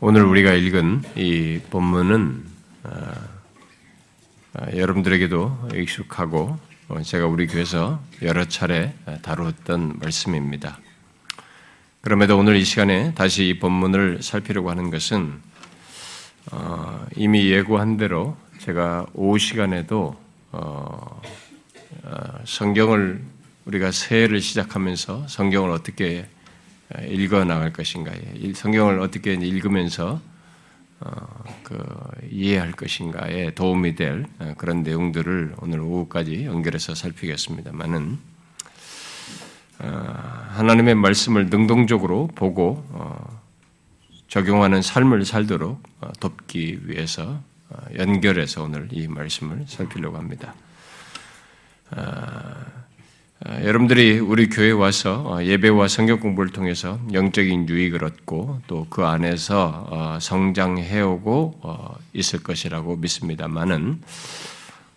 오늘 우리가 읽은 이 본문은 어, 어, 여러분들에게도 익숙하고 어, 제가 우리 교회에서 여러 차례 다루었던 말씀입니다. 그럼에도 오늘 이 시간에 다시 이 본문을 살피려고 하는 것은 이미 예고한 대로 제가 오후 시간에도 성경을 우리가 새해를 시작하면서 성경을 어떻게 읽어 나갈 것인가, 성경을 어떻게 읽으면서 어, 그 이해할 것인가에 도움이 될 어, 그런 내용들을 오늘 오후까지 연결해서 살피겠습니다만은 어, 하나님의 말씀을 능동적으로 보고 어, 적용하는 삶을 살도록 어, 돕기 위해서 어, 연결해서 오늘 이 말씀을 살피려고 합니다. 아, 여러분들이 우리 교회에 와서 어, 예배와 성경 공부를 통해서 영적인 유익을 얻고 또 그 안에서 어, 성장해오고 어, 있을 것이라고 믿습니다만은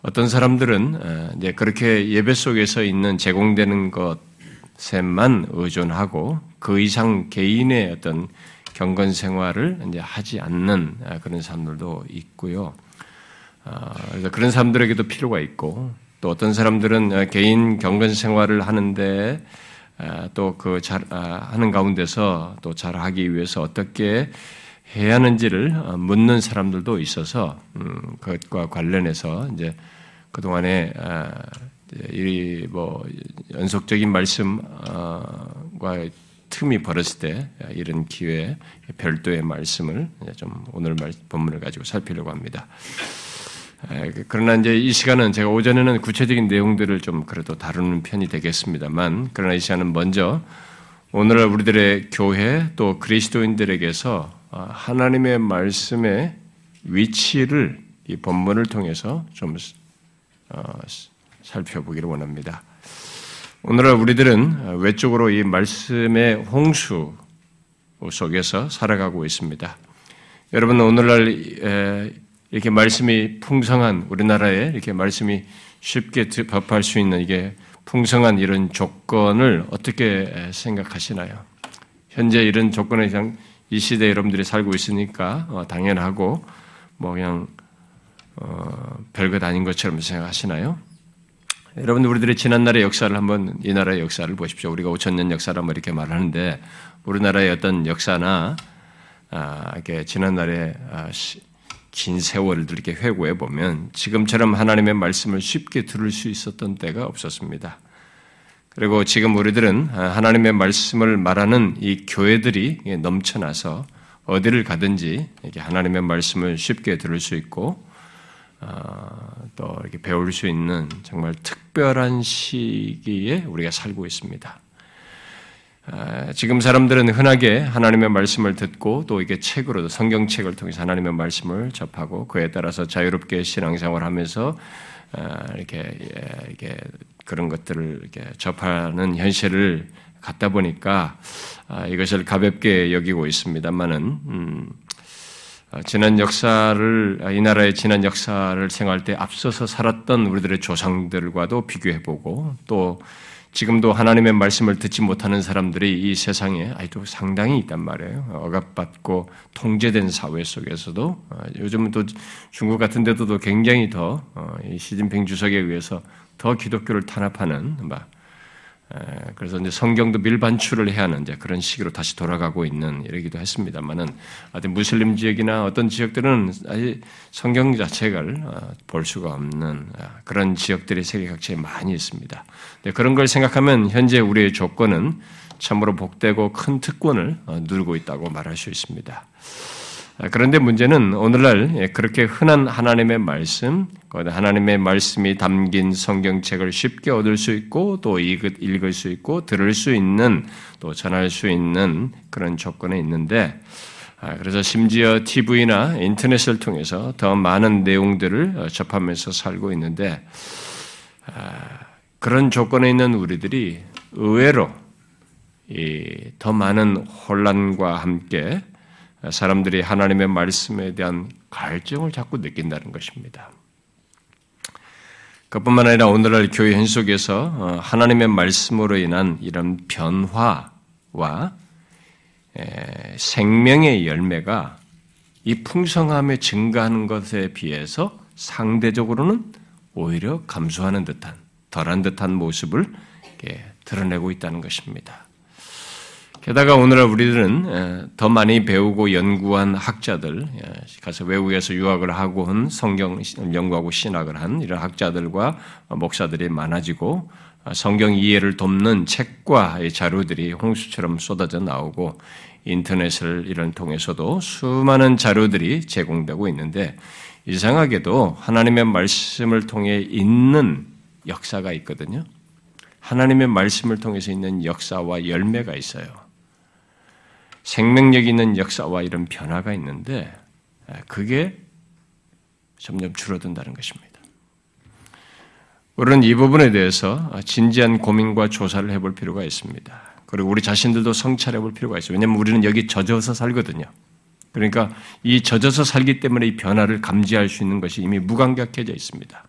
어떤 사람들은 이제 그렇게 예배 속에서 있는 제공되는 것에만 의존하고 그 이상 개인의 어떤 경건 생활을 이제 하지 않는 그런 사람들도 있고요. 그래서 그런 사람들에게도 필요가 있고 또 어떤 사람들은 어, 개인 경건 생활을 하는데 어, 또그 아, 하는 가운데서 또 잘하기 위해서 어떻게 해야 하는지를 어, 묻는 사람들도 있어서 음, 그것과 관련해서 이제 그 동안에 아, 이뭐 연속적인 말씀과 틈이 벌었을 때 이런 기회에 별도의 말씀을 좀 오늘 본문을 가지고 살피려고 합니다. 그, 그러나 이제 이 시간은 제가 오전에는 구체적인 내용들을 좀 그래도 다루는 편이 되겠습니다만, 그러나 이 시간은 먼저 오늘날 우리들의 교회 또 그리스도인들에게서 어, 하나님의 말씀의 위치를 이 본문을 통해서 좀 어, 살펴보기를 원합니다. 오늘날 우리들은 외적으로 이 말씀의 홍수 속에서 살아가고 있습니다. 여러분 오늘날 이렇게 말씀이 풍성한 우리나라에 이렇게 말씀이 쉽게 접할 수 있는 이게 풍성한 이런 조건을 어떻게 생각하시나요? 현재 이런 조건에 이 시대에 여러분들이 살고 있으니까 어, 당연하고 뭐 그냥 어, 별것 아닌 것처럼 생각하시나요? 여러분들 우리들의 지난 날의 역사를 한번 이 나라의 역사를 보십시오. 우리가 5천 년 역사라 뭐 이렇게 말하는데 우리나라의 어떤 역사나 아, 이렇게 지난 날의 아, 긴 세월을 이렇게 회고해 보면 지금처럼 하나님의 말씀을 쉽게 들을 수 있었던 때가 없었습니다. 그리고 지금 우리들은 하나님의 말씀을 말하는 이 교회들이 넘쳐나서 어디를 가든지 이렇게 하나님의 말씀을 쉽게 들을 수 있고 어, 또 이렇게 배울 수 있는 정말 특별한 시기에 우리가 살고 있습니다. 아, 지금 사람들은 흔하게 하나님의 말씀을 듣고 또 이게 책으로도 성경책을 통해서 하나님의 말씀을 접하고 그에 따라서 자유롭게 신앙생활 하면서 아, 이렇게 예, 이게 그런 것들을 이렇게 접하는 현실을 갖다 보니까 아, 이것을 가볍게 여기고 있습니다만은 음, 지난 역사를 이 나라의 지난 역사를 생각할 때 앞서서 살았던 우리들의 조상들과도 비교해보고 또 지금도 하나님의 말씀을 듣지 못하는 사람들이 이 세상에 아직도 상당히 있단 말이에요. 억압받고 통제된 사회 속에서도 어, 요즘은 또 중국 같은 데도 굉장히 더 어, 시진핑 주석에 의해서 더 기독교를 탄압하는 그래서 이제 성경도 밀반출을 해야 하는 그런 시기로 다시 돌아가고 있는 이러기도 했습니다만은 아직 무슬림 지역이나 어떤 지역들은 아직 성경 자체를 어, 볼 수가 없는 아, 그런 지역들이 세계 각지에 많이 있습니다. 그런 걸 생각하면 현재 우리의 조건은 참으로 복되고 큰 특권을 어, 누리고 있다고 말할 수 있습니다. 아, 그런데 문제는 오늘날 예, 그렇게 흔한 하나님의 말씀, 하나님의 말씀이 담긴 성경책을 쉽게 얻을 수 있고 또 읽을 수 있고 들을 수 있는 또 전할 수 있는 그런 조건에 있는데 아, 그래서 심지어 TV나 인터넷을 통해서 더 많은 내용들을 어, 접하면서 살고 있는데 아, 그런 조건에 있는 우리들이 의외로 더 많은 혼란과 함께 사람들이 하나님의 말씀에 대한 갈증을 자꾸 느낀다는 것입니다. 그뿐만 아니라 오늘날 교회 현 속에서 어, 하나님의 말씀으로 인한 이런 변화와 생명의 열매가 이 풍성함에 증가하는 것에 비해서 상대적으로는 오히려 감소하는 듯한 덜한 듯한 모습을 드러내고 있다는 것입니다. 게다가 오늘날 우리들은 더 많이 배우고 연구한 학자들, 가서 외국에서 유학을 하고 한 성경 연구하고 신학을 한 이런 학자들과 목사들이 많아지고 성경 이해를 돕는 책과 자료들이 홍수처럼 쏟아져 나오고 인터넷을 이런 통해서도 수많은 자료들이 제공되고 있는데 이상하게도 하나님의 말씀을 통해 있는 역사가 있거든요. 하나님의 말씀을 통해서 있는 역사와 열매가 있어요. 생명력 있는 역사와 이런 변화가 있는데 그게 점점 줄어든다는 것입니다. 우리는 이 부분에 대해서 진지한 고민과 조사를 해볼 필요가 있습니다. 그리고 우리 자신들도 성찰해 볼 필요가 있어요. 왜냐하면 우리는 여기 젖어서 살거든요. 그러니까 이 젖어서 살기 때문에 이 변화를 감지할 수 있는 것이 이미 무감각해져 있습니다.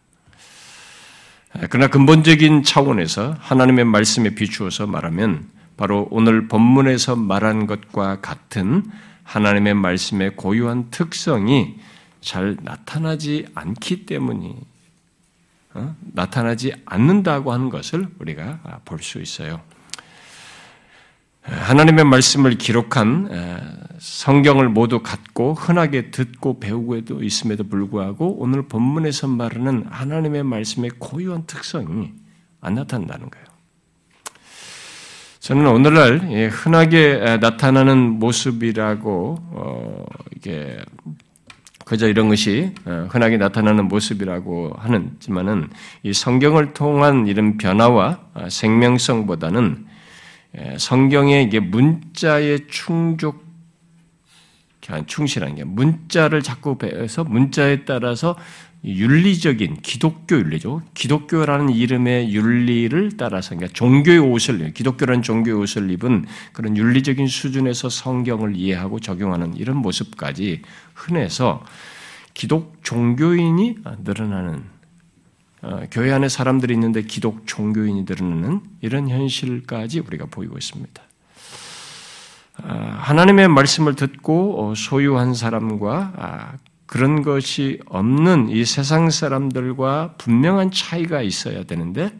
그러나 근본적인 차원에서 하나님의 말씀에 비추어서 말하면 바로 오늘 본문에서 말한 것과 같은 하나님의 말씀의 고유한 특성이 잘 나타나지 않기 때문이 어? 나타나지 않는다고 하는 것을 우리가 볼 수 있어요. 하나님의 말씀을 기록한 성경을 모두 갖고 흔하게 듣고 배우고도 있음에도 불구하고 오늘 본문에서 말하는 하나님의 말씀의 고유한 특성이 안 나타난다는 거예요. 저는 오늘날 예, 흔하게 나타나는 모습이라고 어, 이게 그저 이런 것이 어, 흔하게 나타나는 모습이라고 하는지만은 이 성경을 통한 이런 변화와 아, 생명성보다는 예, 성경의 이게 문자에 충족, 충실한 게 문자를 자꾸 배워서 문자에 따라서 윤리적인 기독교 윤리죠. 기독교라는 이름의 윤리를 따라서 그러니까 종교의 옷을 기독교라는 종교의 옷을 입은 그런 윤리적인 수준에서 성경을 이해하고 적용하는 이런 모습까지 흔해서 기독 종교인이 늘어나는 어, 교회 안에 사람들이 있는데 기독 종교인이 드러나는 이런 현실까지 우리가 보이고 있습니다. 아, 하나님의 말씀을 듣고 어, 소유한 사람과 아, 그런 것이 없는 이 세상 사람들과 분명한 차이가 있어야 되는데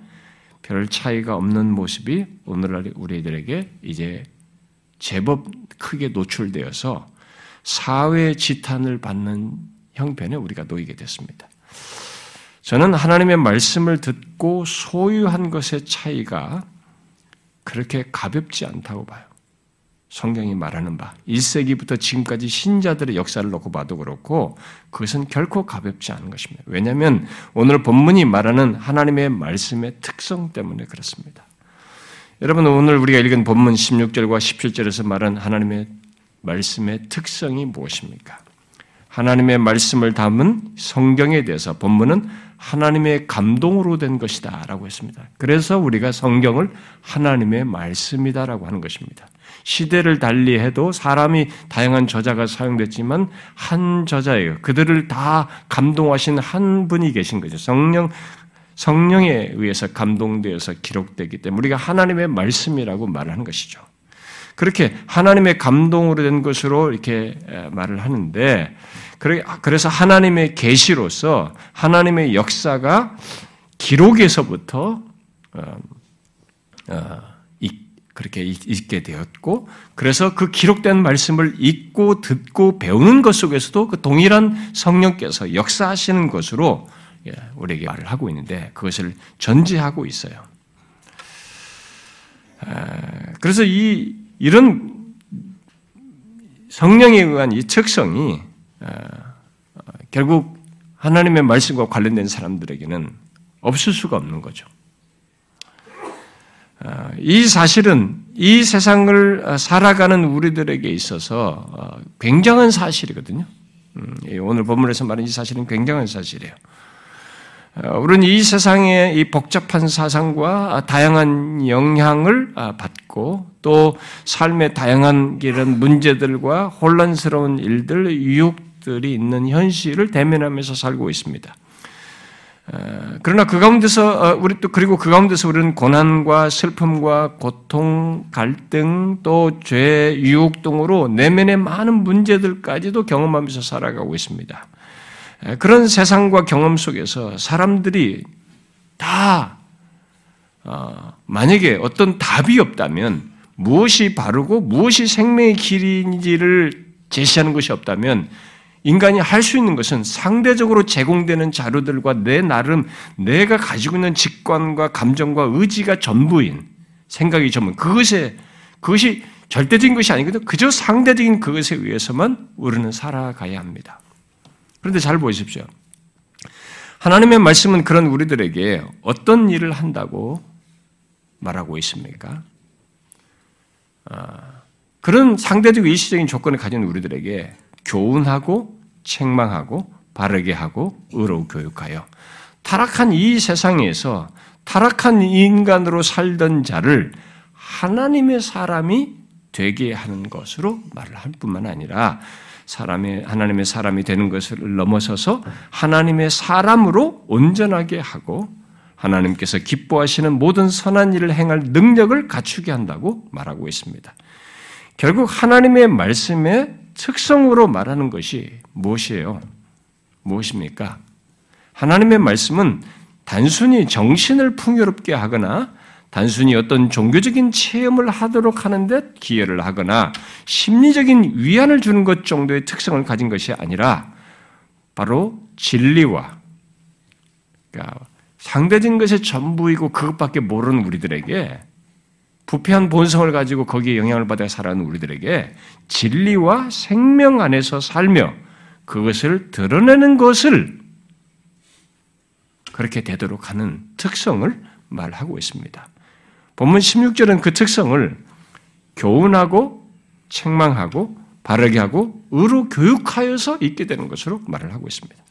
별 차이가 없는 모습이 오늘날 우리들에게 이제 제법 크게 노출되어서 사회 지탄을 받는 형편에 우리가 놓이게 됐습니다. 저는 하나님의 말씀을 듣고 소유한 것의 차이가 그렇게 가볍지 않다고 봐요. 성경이 말하는 바, 1세기부터 지금까지 신자들의 역사를 놓고 봐도 그렇고 그것은 결코 가볍지 않은 것입니다. 왜냐하면 오늘 본문이 말하는 하나님의 말씀의 특성 때문에 그렇습니다. 여러분 오늘 우리가 읽은 본문 16절과 17절에서 말한 하나님의 말씀의 특성이 무엇입니까? 하나님의 말씀을 담은 성경에 대해서 본문은 하나님의 감동으로 된 것이다 라고 했습니다. 그래서 우리가 성경을 하나님의 말씀이다 라고 하는 것입니다. 시대를 달리해도 사람이 다양한 저자가 사용됐지만 한 저자예요. 그들을 다 감동하신 한 분이 계신 거죠. 성령, 성령에 의해서 감동되어서 기록되기 때문에 우리가 하나님의 말씀이라고 말하는 것이죠. 그렇게 하나님의 감동으로 된 것으로 이렇게 말을 하는데 그래서 하나님의 계시로서 하나님의 역사가 기록에서부터 어, 어, 그렇게 읽게 되었고, 그래서 그 기록된 말씀을 읽고 듣고 배우는 것 속에서도 그 동일한 성령께서 역사하시는 것으로 예, 우리에게 말을 하고 있는데 그것을 전제하고 있어요. 그래서 이 이런 성령에 의한 이 특성이 어, 결국 하나님의 말씀과 관련된 사람들에게는 없을 수가 없는 거죠. 어, 이 사실은 이 세상을 살아가는 우리들에게 있어서 어, 굉장한 사실이거든요. 음, 오늘 본문에서 말하는 이 사실은 굉장한 사실이에요. 우리는 이 세상의 이 복잡한 사상과 다양한 영향을 받고 또 삶의 다양한 이런 문제들과 혼란스러운 일들, 유혹 것들이 있는 현실을 대면하면서 살고 있습니다. 그러나 그 가운데서 어, 우리 또 그리고 그 가운데서 우리는 고난과 슬픔과 고통, 갈등 또 죄, 유혹 등으로 내면의 많은 문제들까지도 경험하면서 살아가고 있습니다. 그런 세상과 경험 속에서 사람들이 다 어, 만약에 어떤 답이 없다면 무엇이 바르고 무엇이 생명의 길인지를 제시하는 것이 없다면 인간이 할 수 있는 것은 상대적으로 제공되는 자료들과 내 나름 내가 가지고 있는 직관과 감정과 의지가 전부인 생각이 전부 그것에 그것이 절대적인 것이 아니거든 그저 상대적인 그것에 의해서만 우리는 살아가야 합니다. 그런데 잘 보십시오. 하나님의 말씀은 그런 우리들에게 어떤 일을 한다고 말하고 있습니까? 아, 그런 상대적 일시적인 조건을 가진 우리들에게 교훈하고 책망하고 바르게 하고 의로 교육하여 타락한 이 세상에서 타락한 인간으로 살던 자를 하나님의 사람이 되게 하는 것으로 말을 할 뿐만 아니라 사람의 하나님의 사람이 되는 것을 넘어서서 하나님의 사람으로 온전하게 하고 하나님께서 기뻐하시는 모든 선한 일을 행할 능력을 갖추게 한다고 말하고 있습니다. 결국 하나님의 말씀의 특성으로 말하는 것이 무엇이에요? 무엇입니까? 하나님의 말씀은 단순히 정신을 풍요롭게 하거나 단순히 어떤 종교적인 체험을 하도록 하는데 기여를 하거나 심리적인 위안을 주는 것 정도의 특성을 가진 것이 아니라 바로 진리와 그러니까 상대적인 것의 전부이고 그것밖에 모르는 우리들에게 부패한 본성을 가지고 거기에 영향을 받아 살아가는 우리들에게 진리와 생명 안에서 살며 그것을 드러내는 것을 그렇게 되도록 하는 특성을 말하고 있습니다. 본문 16절은 그 특성을 교훈하고 책망하고 바르게 하고 의로 교육하여서 있게 되는 것으로 말을 하고 있습니다.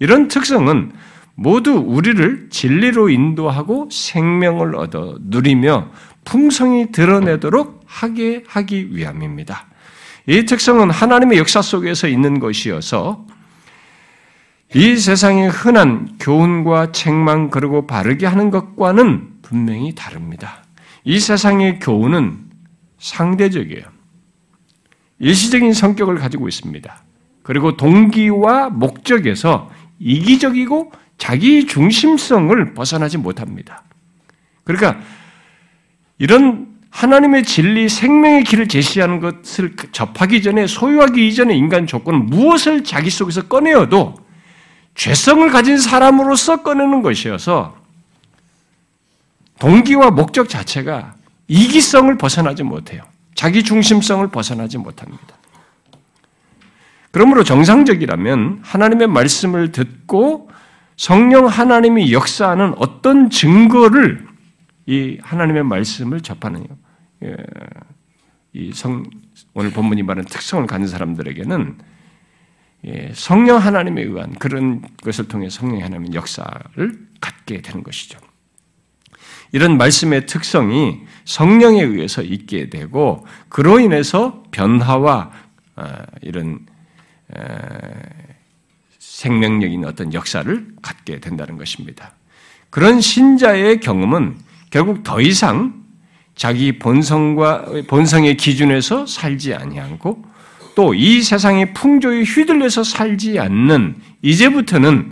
이런 특성은 모두 우리를 진리로 인도하고 생명을 얻어 누리며 풍성히 드러내도록 하게 하기 위함입니다. 이 특성은 하나님의 역사 속에서 있는 것이어서 이 세상의 흔한 교훈과 책망 그리고 바르게 하는 것과는 분명히 다릅니다. 이 세상의 교훈은 상대적이에요. 일시적인 성격을 가지고 있습니다. 그리고 동기와 목적에서 이기적이고 자기 중심성을 벗어나지 못합니다. 그러니까 이런 하나님의 진리, 생명의 길을 제시하는 것을 접하기 전에 소유하기 이전의 인간 조건은 무엇을 자기 속에서 꺼내어도 죄성을 가진 사람으로서 꺼내는 것이어서 동기와 목적 자체가 이기성을 벗어나지 못해요. 자기 중심성을 벗어나지 못합니다. 그러므로 정상적이라면 하나님의 말씀을 듣고 성령 하나님이 역사하는 어떤 증거를 이 하나님의 말씀을 접하는 예, 이 성, 오늘 본문이 말하는 특성을 가진 사람들에게는 예, 성령 하나님에 의한 그런 것을 통해 성령 하나님의 역사를 갖게 되는 것이죠. 이런 말씀의 특성이 성령에 의해서 있게 되고 그로 인해서 변화와 어, 이런 생명력인 어떤 역사를 갖게 된다는 것입니다. 그런 신자의 경험은 결국 더 이상 자기 본성과 본성의 기준에서 살지 아니하고 또 이 세상의 풍조에 휘둘려서 살지 않는 이제부터는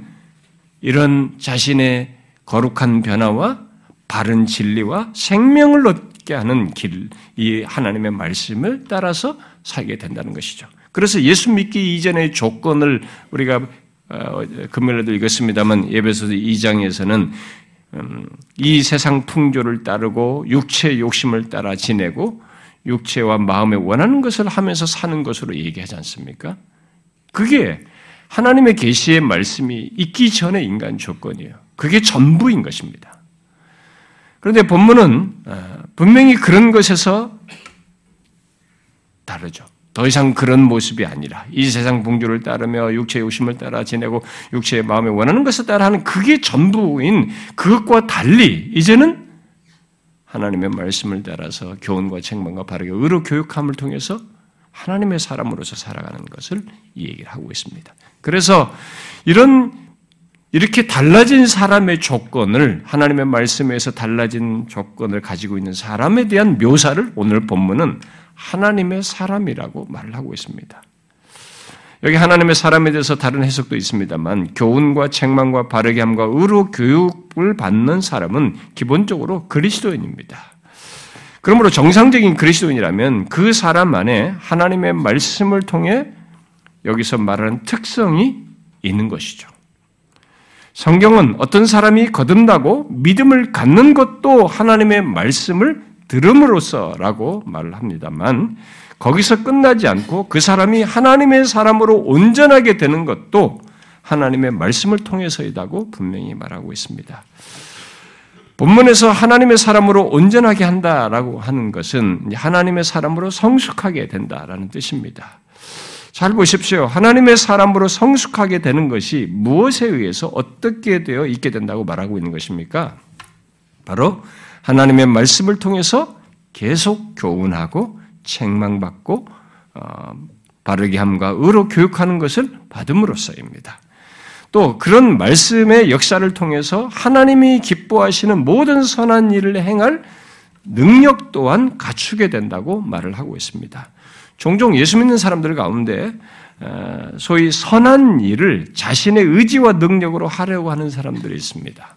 이런 자신의 거룩한 변화와 바른 진리와 생명을 얻게 하는 길, 이 하나님의 말씀을 따라서 살게 된다는 것이죠. 그래서 예수 믿기 이전의 조건을 우리가 어, 금요일에도 읽었습니다만 예배소 2장에서는 음, 이 세상 풍조를 따르고 육체의 욕심을 따라 지내고 육체와 마음에 원하는 것을 하면서 사는 것으로 얘기하지 않습니까? 그게 하나님의 계시의 말씀이 있기 전에 인간 조건이에요. 그게 전부인 것입니다. 그런데 본문은 어, 분명히 그런 것에서 다르죠. 더 이상 그런 모습이 아니라 이 세상 풍조를 따르며 육체의 욕심을 따라 지내고 육체의 마음에 원하는 것을 따라 하는 그게 전부인 그것과 달리 이제는 하나님의 말씀을 따라서 교훈과 책망과 바르게 의로 교육함을 통해서 하나님의 사람으로서 살아가는 것을 이 얘기를 하고 있습니다. 그래서 이런 이렇게 달라진 사람의 조건을 하나님의 말씀에서 달라진 조건을 가지고 있는 사람에 대한 묘사를 오늘 본문은 하나님의 사람이라고 말을 하고 있습니다. 여기 하나님의 사람에 대해서 다른 해석도 있습니다만 교훈과 책망과 바르게 함과 의로 교육을 받는 사람은 기본적으로 그리스도인입니다. 그러므로 정상적인 그리스도인이라면 그 사람 안에 하나님의 말씀을 통해 여기서 말하는 특성이 있는 것이죠. 성경은 어떤 사람이 거듭나고 믿음을 갖는 것도 하나님의 말씀을 들음으로써라고 말을 합니다만 거기서 끝나지 않고 그 사람이 하나님의 사람으로 온전하게 되는 것도 하나님의 말씀을 통해서이다고 분명히 말하고 있습니다. 본문에서 하나님의 사람으로 온전하게 한다라고 하는 것은 하나님의 사람으로 성숙하게 된다라는 뜻입니다. 잘 보십시오. 하나님의 사람으로 성숙하게 되는 것이 무엇에 의해서 어떻게 되어 있게 된다고 말하고 있는 것입니까? 바로 하나님의 말씀을 통해서 계속 교훈하고 책망받고 어, 바르게 함과 의로 교육하는 것을 받음으로써입니다. 또 그런 말씀의 역사를 통해서 하나님이 기뻐하시는 모든 선한 일을 행할 능력 또한 갖추게 된다고 말을 하고 있습니다. 종종 예수 믿는 사람들 가운데 어, 소위 선한 일을 자신의 의지와 능력으로 하려고 하는 사람들이 있습니다.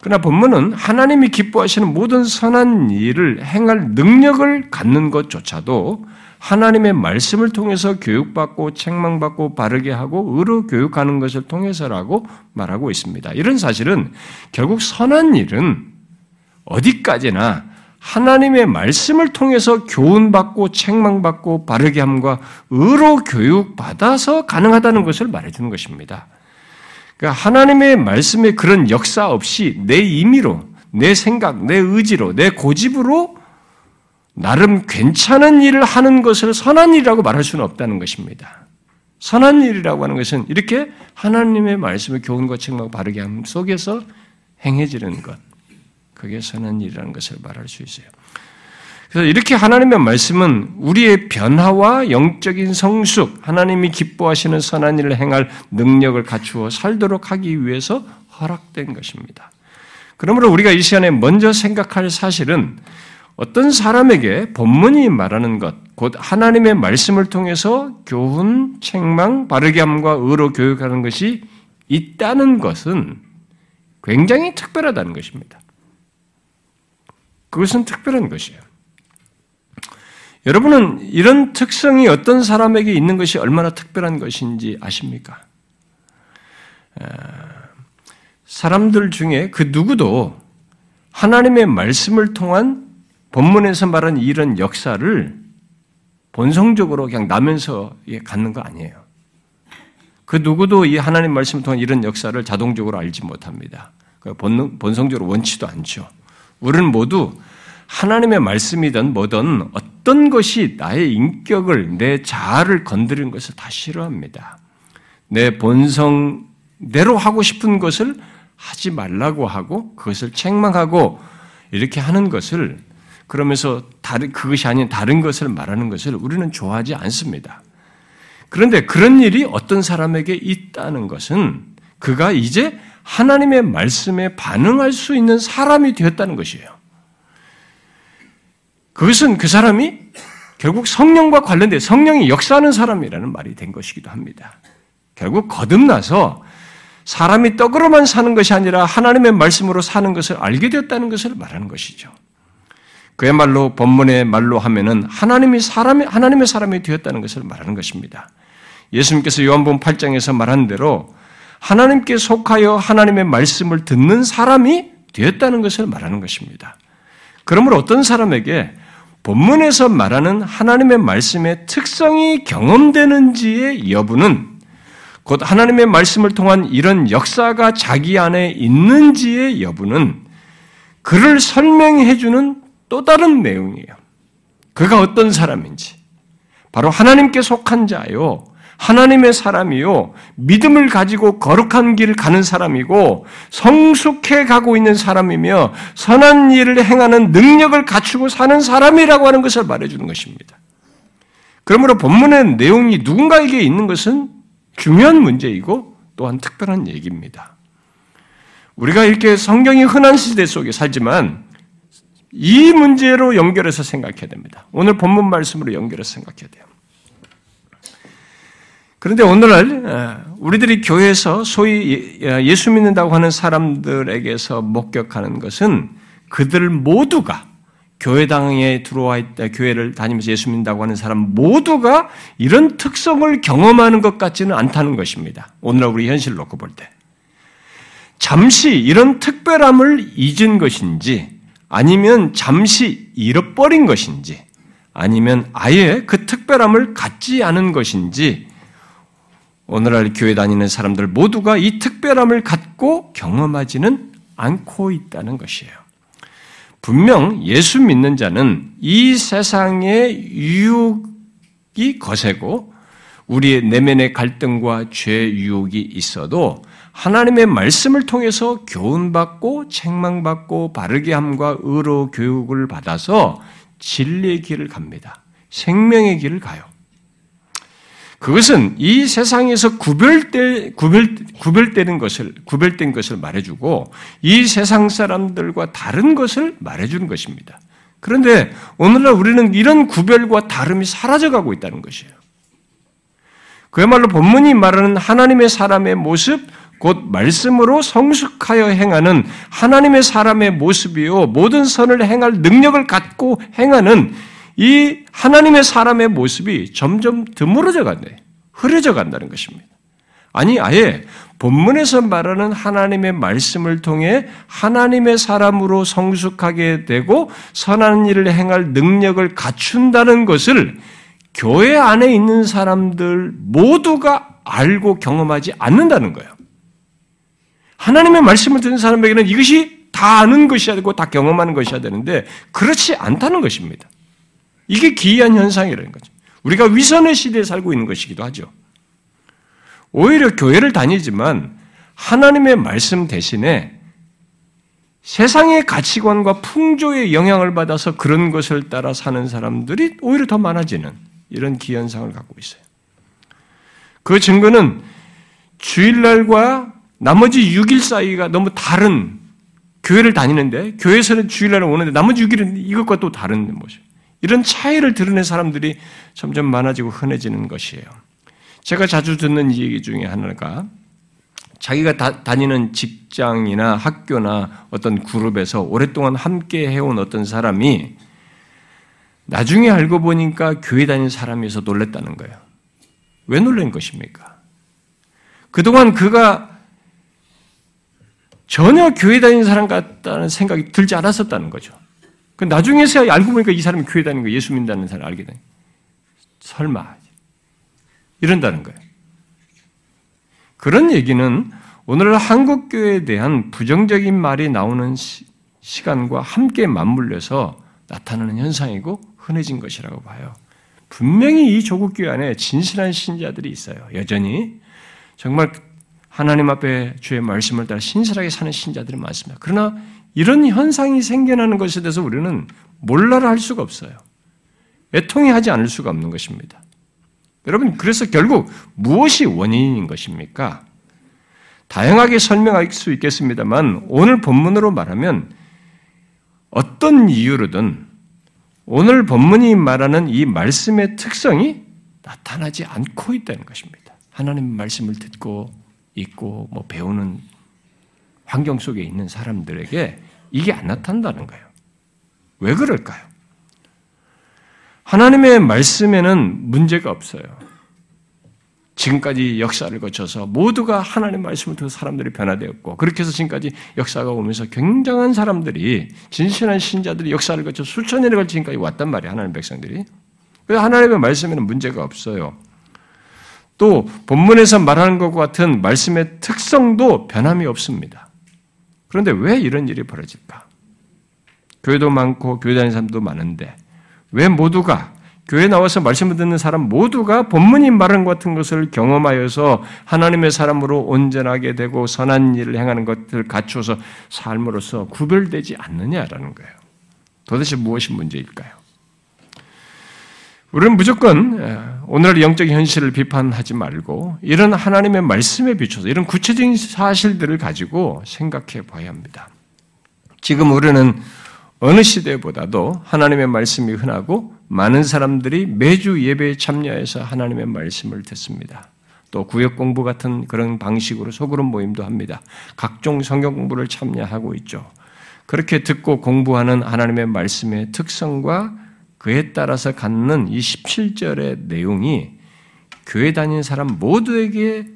그러나 본문은 하나님이 기뻐하시는 모든 선한 일을 행할 능력을 갖는 것조차도 하나님의 말씀을 통해서 교육받고 책망받고 바르게 하고 의로 교육하는 것을 통해서라고 말하고 있습니다. 이런 사실은 결국 선한 일은 어디까지나 하나님의 말씀을 통해서 교훈받고 책망받고 바르게 함과 의로 교육받아서 가능하다는 것을 말해주는 것입니다. 그러니까 하나님의 말씀의 그런 역사 없이 내 임의로, 내 생각, 내 의지로, 내 고집으로 나름 괜찮은 일을 하는 것을 선한 일이라고 말할 수는 없다는 것입니다. 선한 일이라고 하는 것은 이렇게 하나님의 말씀을 교훈과 책망 바르게 함 속에서 행해지는 것. 그게 선한 일이라는 것을 말할 수 있어요. 그래서 이렇게 하나님의 말씀은 우리의 변화와 영적인 성숙, 하나님이 기뻐하시는 선한 일을 행할 능력을 갖추어 살도록 하기 위해서 허락된 것입니다. 그러므로 우리가 이 시간에 먼저 생각할 사실은 어떤 사람에게 본문이 말하는 것, 곧 하나님의 말씀을 통해서 교훈, 책망, 바르게 함과 의로 교육하는 것이 있다는 것은 굉장히 특별하다는 것입니다. 그것은 특별한 것이에요. 여러분은 이런 특성이 어떤 사람에게 있는 것이 얼마나 특별한 것인지 아십니까? 사람들 중에 그 누구도 하나님의 말씀을 통한 본문에서 말한 이런 역사를 본성적으로 그냥 나면서 갖는 거 아니에요. 그 누구도 이 하나님 말씀을 통한 이런 역사를 자동적으로 알지 못합니다. 그 본성적으로 원치도 않죠. 우리는 모두 하나님의 말씀이든 뭐든 어떤 것이 나의 인격을, 내 자아를 건드리는 것을 다 싫어합니다. 내 본성대로 하고 싶은 것을 하지 말라고 하고 그것을 책망하고 이렇게 하는 것을 그러면서 다른 그것이 아닌 다른 것을 말하는 것을 우리는 좋아하지 않습니다. 그런데 그런 일이 어떤 사람에게 있다는 것은 그가 이제 하나님의 말씀에 반응할 수 있는 사람이 되었다는 것이에요. 그것은 그 사람이 결국 성령과 관련된 성령이 역사하는 사람이라는 말이 된 것이기도 합니다. 결국 거듭나서 사람이 떡으로만 사는 것이 아니라 하나님의 말씀으로 사는 것을 알게 되었다는 것을 말하는 것이죠. 그야말로 본문의 말로 하면은 하나님이 사람이 하나님의 사람이 되었다는 것을 말하는 것입니다. 예수님께서 요한복음 8장에서 말한 대로 하나님께 속하여 하나님의 말씀을 듣는 사람이 되었다는 것을 말하는 것입니다. 그러므로 어떤 사람에게 본문에서 말하는 하나님의 말씀의 특성이 경험되는지의 여부는 곧 하나님의 말씀을 통한 이런 역사가 자기 안에 있는지의 여부는 그를 설명해 주는 또 다른 내용이에요. 그가 어떤 사람인지. 바로 하나님께 속한 자요. 하나님의 사람이요. 믿음을 가지고 거룩한 길을 가는 사람이고 성숙해 가고 있는 사람이며 선한 일을 행하는 능력을 갖추고 사는 사람이라고 하는 것을 말해주는 것입니다. 그러므로 본문의 내용이 누군가에게 있는 것은 중요한 문제이고 또한 특별한 얘기입니다. 우리가 이렇게 성경이 흔한 시대 속에 살지만 이 문제로 연결해서 생각해야 됩니다. 오늘 본문 말씀으로 연결해서 생각해야 돼요. 그런데 오늘날 우리들이 교회에서 소위 예, 예수 믿는다고 하는 사람들에게서 목격하는 것은 그들 모두가 교회당에 들어와 있다, 교회를 다니면서 예수 믿는다고 하는 사람 모두가 이런 특성을 경험하는 것 같지는 않다는 것입니다. 오늘날 우리 현실을 놓고 볼 때. 잠시 이런 특별함을 잊은 것인지, 아니면 잠시 잃어버린 것인지, 아니면 아예 그 특별함을 갖지 않은 것인지, 오늘날 교회 다니는 사람들 모두가 이 특별함을 갖고 경험하지는 않고 있다는 것이에요. 분명 예수 믿는 자는 이 세상의 유혹이 거세고 우리의 내면의 갈등과 죄 유혹이 있어도 하나님의 말씀을 통해서 교훈받고 책망받고 바르게 함과 의로 교육을 받아서 진리의 길을 갑니다. 생명의 길을 가요. 그것은 이 세상에서 구별돼, 구별, 구별되는 것을, 구별된 것을 말해주고 이 세상 사람들과 다른 것을 말해주는 것입니다. 그런데 오늘날 우리는 이런 구별과 다름이 사라져가고 있다는 것이에요. 그야말로 본문이 말하는 하나님의 사람의 모습, 곧 말씀으로 성숙하여 행하는 하나님의 사람의 모습이요. 모든 선을 행할 능력을 갖고 행하는 이 하나님의 사람의 모습이 점점 드물어져 간대. 흐려져 간다는 것입니다. 아니, 아예 본문에서 말하는 하나님의 말씀을 통해 하나님의 사람으로 성숙하게 되고 선한 일을 행할 능력을 갖춘다는 것을 교회 안에 있는 사람들 모두가 알고 경험하지 않는다는 거예요. 하나님의 말씀을 듣는 사람에게는 이것이 다 아는 것이어야 되고 다 경험하는 것이어야 되는데 그렇지 않다는 것입니다. 이게 기이한 현상이라는 거죠. 우리가 위선의 시대에 살고 있는 것이기도 하죠. 오히려 교회를 다니지만 하나님의 말씀 대신에 세상의 가치관과 풍조의 영향을 받아서 그런 것을 따라 사는 사람들이 오히려 더 많아지는 이런 기현상을 갖고 있어요. 그 증거는 주일날과 나머지 6일 사이가 너무 다른 교회를 다니는데 교회에서는 주일날에 오는데 나머지 6일은 이것과 또 다른 모습. 이런 차이를 드러낸 사람들이 점점 많아지고 흔해지는 것이에요. 제가 자주 듣는 얘기 중에 하나가 자기가 다, 다니는 직장이나 학교나 어떤 그룹에서 오랫동안 함께 해온 어떤 사람이 나중에 알고 보니까 교회 다니는 사람이어서 놀랬다는 거예요. 왜 놀란 것입니까? 그동안 그가 전혀 교회 다니는 사람 같다는 생각이 들지 않았었다는 거죠. 그 나중에서야 알고 보니까 이 사람이 교회 다니는 거 예수 믿는다는 사람을 알게 되 설마. 이런다는 거예요. 그런 얘기는 오늘 한국교회에 대한 부정적인 말이 나오는 시, 간과 함께 맞물려서 나타나는 현상이고 흔해진 것이라고 봐요. 분명히 이 조국교회 안에 진실한 신자들이 있어요. 여전히. 정말 하나님 앞에 주의 말씀을 따라 신실하게 사는 신자들이 많습니다. 그러나 이런 현상이 생겨나는 것에 대해서 우리는 몰라라 할 수가 없어요. 애통해 하지 않을 수가 없는 것입니다. 여러분, 그래서 결국 무엇이 원인인 것입니까? 다양하게 설명할 수 있겠습니다만 오늘 본문으로 말하면 어떤 이유로든 오늘 본문이 말하는 이 말씀의 특성이 나타나지 않고 있다는 것입니다. 하나님 말씀을 듣고 읽고 뭐 배우는 환경 속에 있는 사람들에게 이게 안 나타난다는 거예요. 왜 그럴까요? 하나님의 말씀에는 문제가 없어요. 지금까지 역사를 거쳐서 모두가 하나님 말씀을 통해 사람들이 변화되었고 그렇게 해서 지금까지 역사가 오면서 굉장한 사람들이 진실한 신자들이 역사를 거쳐 수천 년에 걸쳐 지금까지 왔단 말이에요. 하나님 백성들이. 그래서 하나님의 말씀에는 문제가 없어요. 또 본문에서 말하는 것과 같은 말씀의 특성도 변함이 없습니다. 그런데 왜 이런 일이 벌어질까? 교회도 많고 교회 다니는 사람도 많은데 왜 모두가 교회 나와서 말씀을 듣는 사람 모두가 본문이 말한 같은 것을 경험하여서 하나님의 사람으로 온전하게 되고 선한 일을 행하는 것을 갖추어서 삶으로서 구별되지 않느냐라는 거예요. 도대체 무엇이 문제일까요? 우리는 무조건 오늘 영적인 현실을 비판하지 말고 이런 하나님의 말씀에 비춰서 이런 구체적인 사실들을 가지고 생각해 봐야 합니다. 지금 우리는 어느 시대보다도 하나님의 말씀이 흔하고 많은 사람들이 매주 예배에 참여해서 하나님의 말씀을 듣습니다. 또 구역 공부 같은 그런 방식으로 소그룹 모임도 합니다. 각종 성경 공부를 참여하고 있죠. 그렇게 듣고 공부하는 하나님의 말씀의 특성과 그에 따라서 갖는 이 17절의 내용이 교회 다니는 사람 모두에게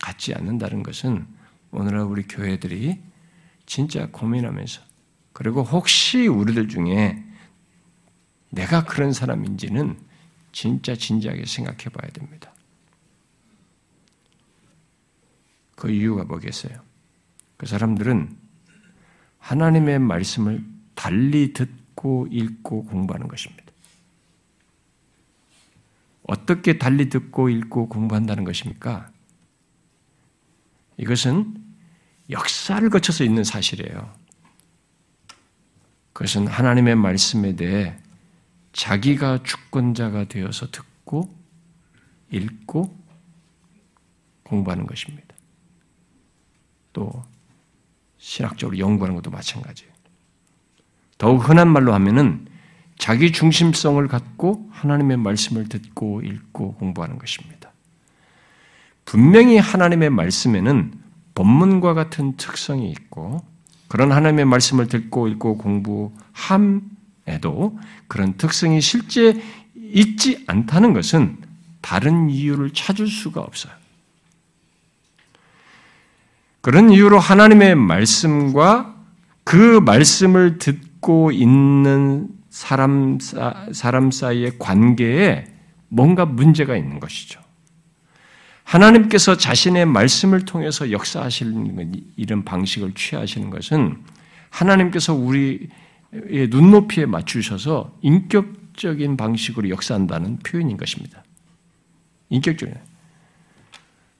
같지 않는다는 것은 오늘날 우리 교회들이 진짜 고민하면서 그리고 혹시 우리들 중에 내가 그런 사람인지는 진짜 진지하게 생각해 봐야 됩니다. 그 이유가 뭐겠어요? 그 사람들은 하나님의 말씀을 달리 듣고 읽고 공부하는 것입니다. 어떻게 달리 듣고 읽고 공부한다는 것입니까? 이것은 역사를 거쳐서 있는 사실이에요. 그것은 하나님의 말씀에 대해 자기가 주권자가 되어서 듣고 읽고 공부하는 것입니다. 또 신학적으로 연구하는 것도 마찬가지예요. 더욱 흔한 말로 하면은 자기 중심성을 갖고 하나님의 말씀을 듣고 읽고 공부하는 것입니다. 분명히 하나님의 말씀에는 본문과 같은 특성이 있고 그런 하나님의 말씀을 듣고 읽고 공부함에도 그런 특성이 실제 있지 않다는 것은 다른 이유를 찾을 수가 없어요. 그런 이유로 하나님의 말씀과 그 말씀을 듣고 있는 사람, 사람 사이의 관계에 뭔가 문제가 있는 것이죠. 하나님께서 자신의 말씀을 통해서 역사하시는 이런 방식을 취하시는 것은 하나님께서 우리의 눈높이에 맞추셔서 인격적인 방식으로 역사한다는 표현인 것입니다. 인격적인.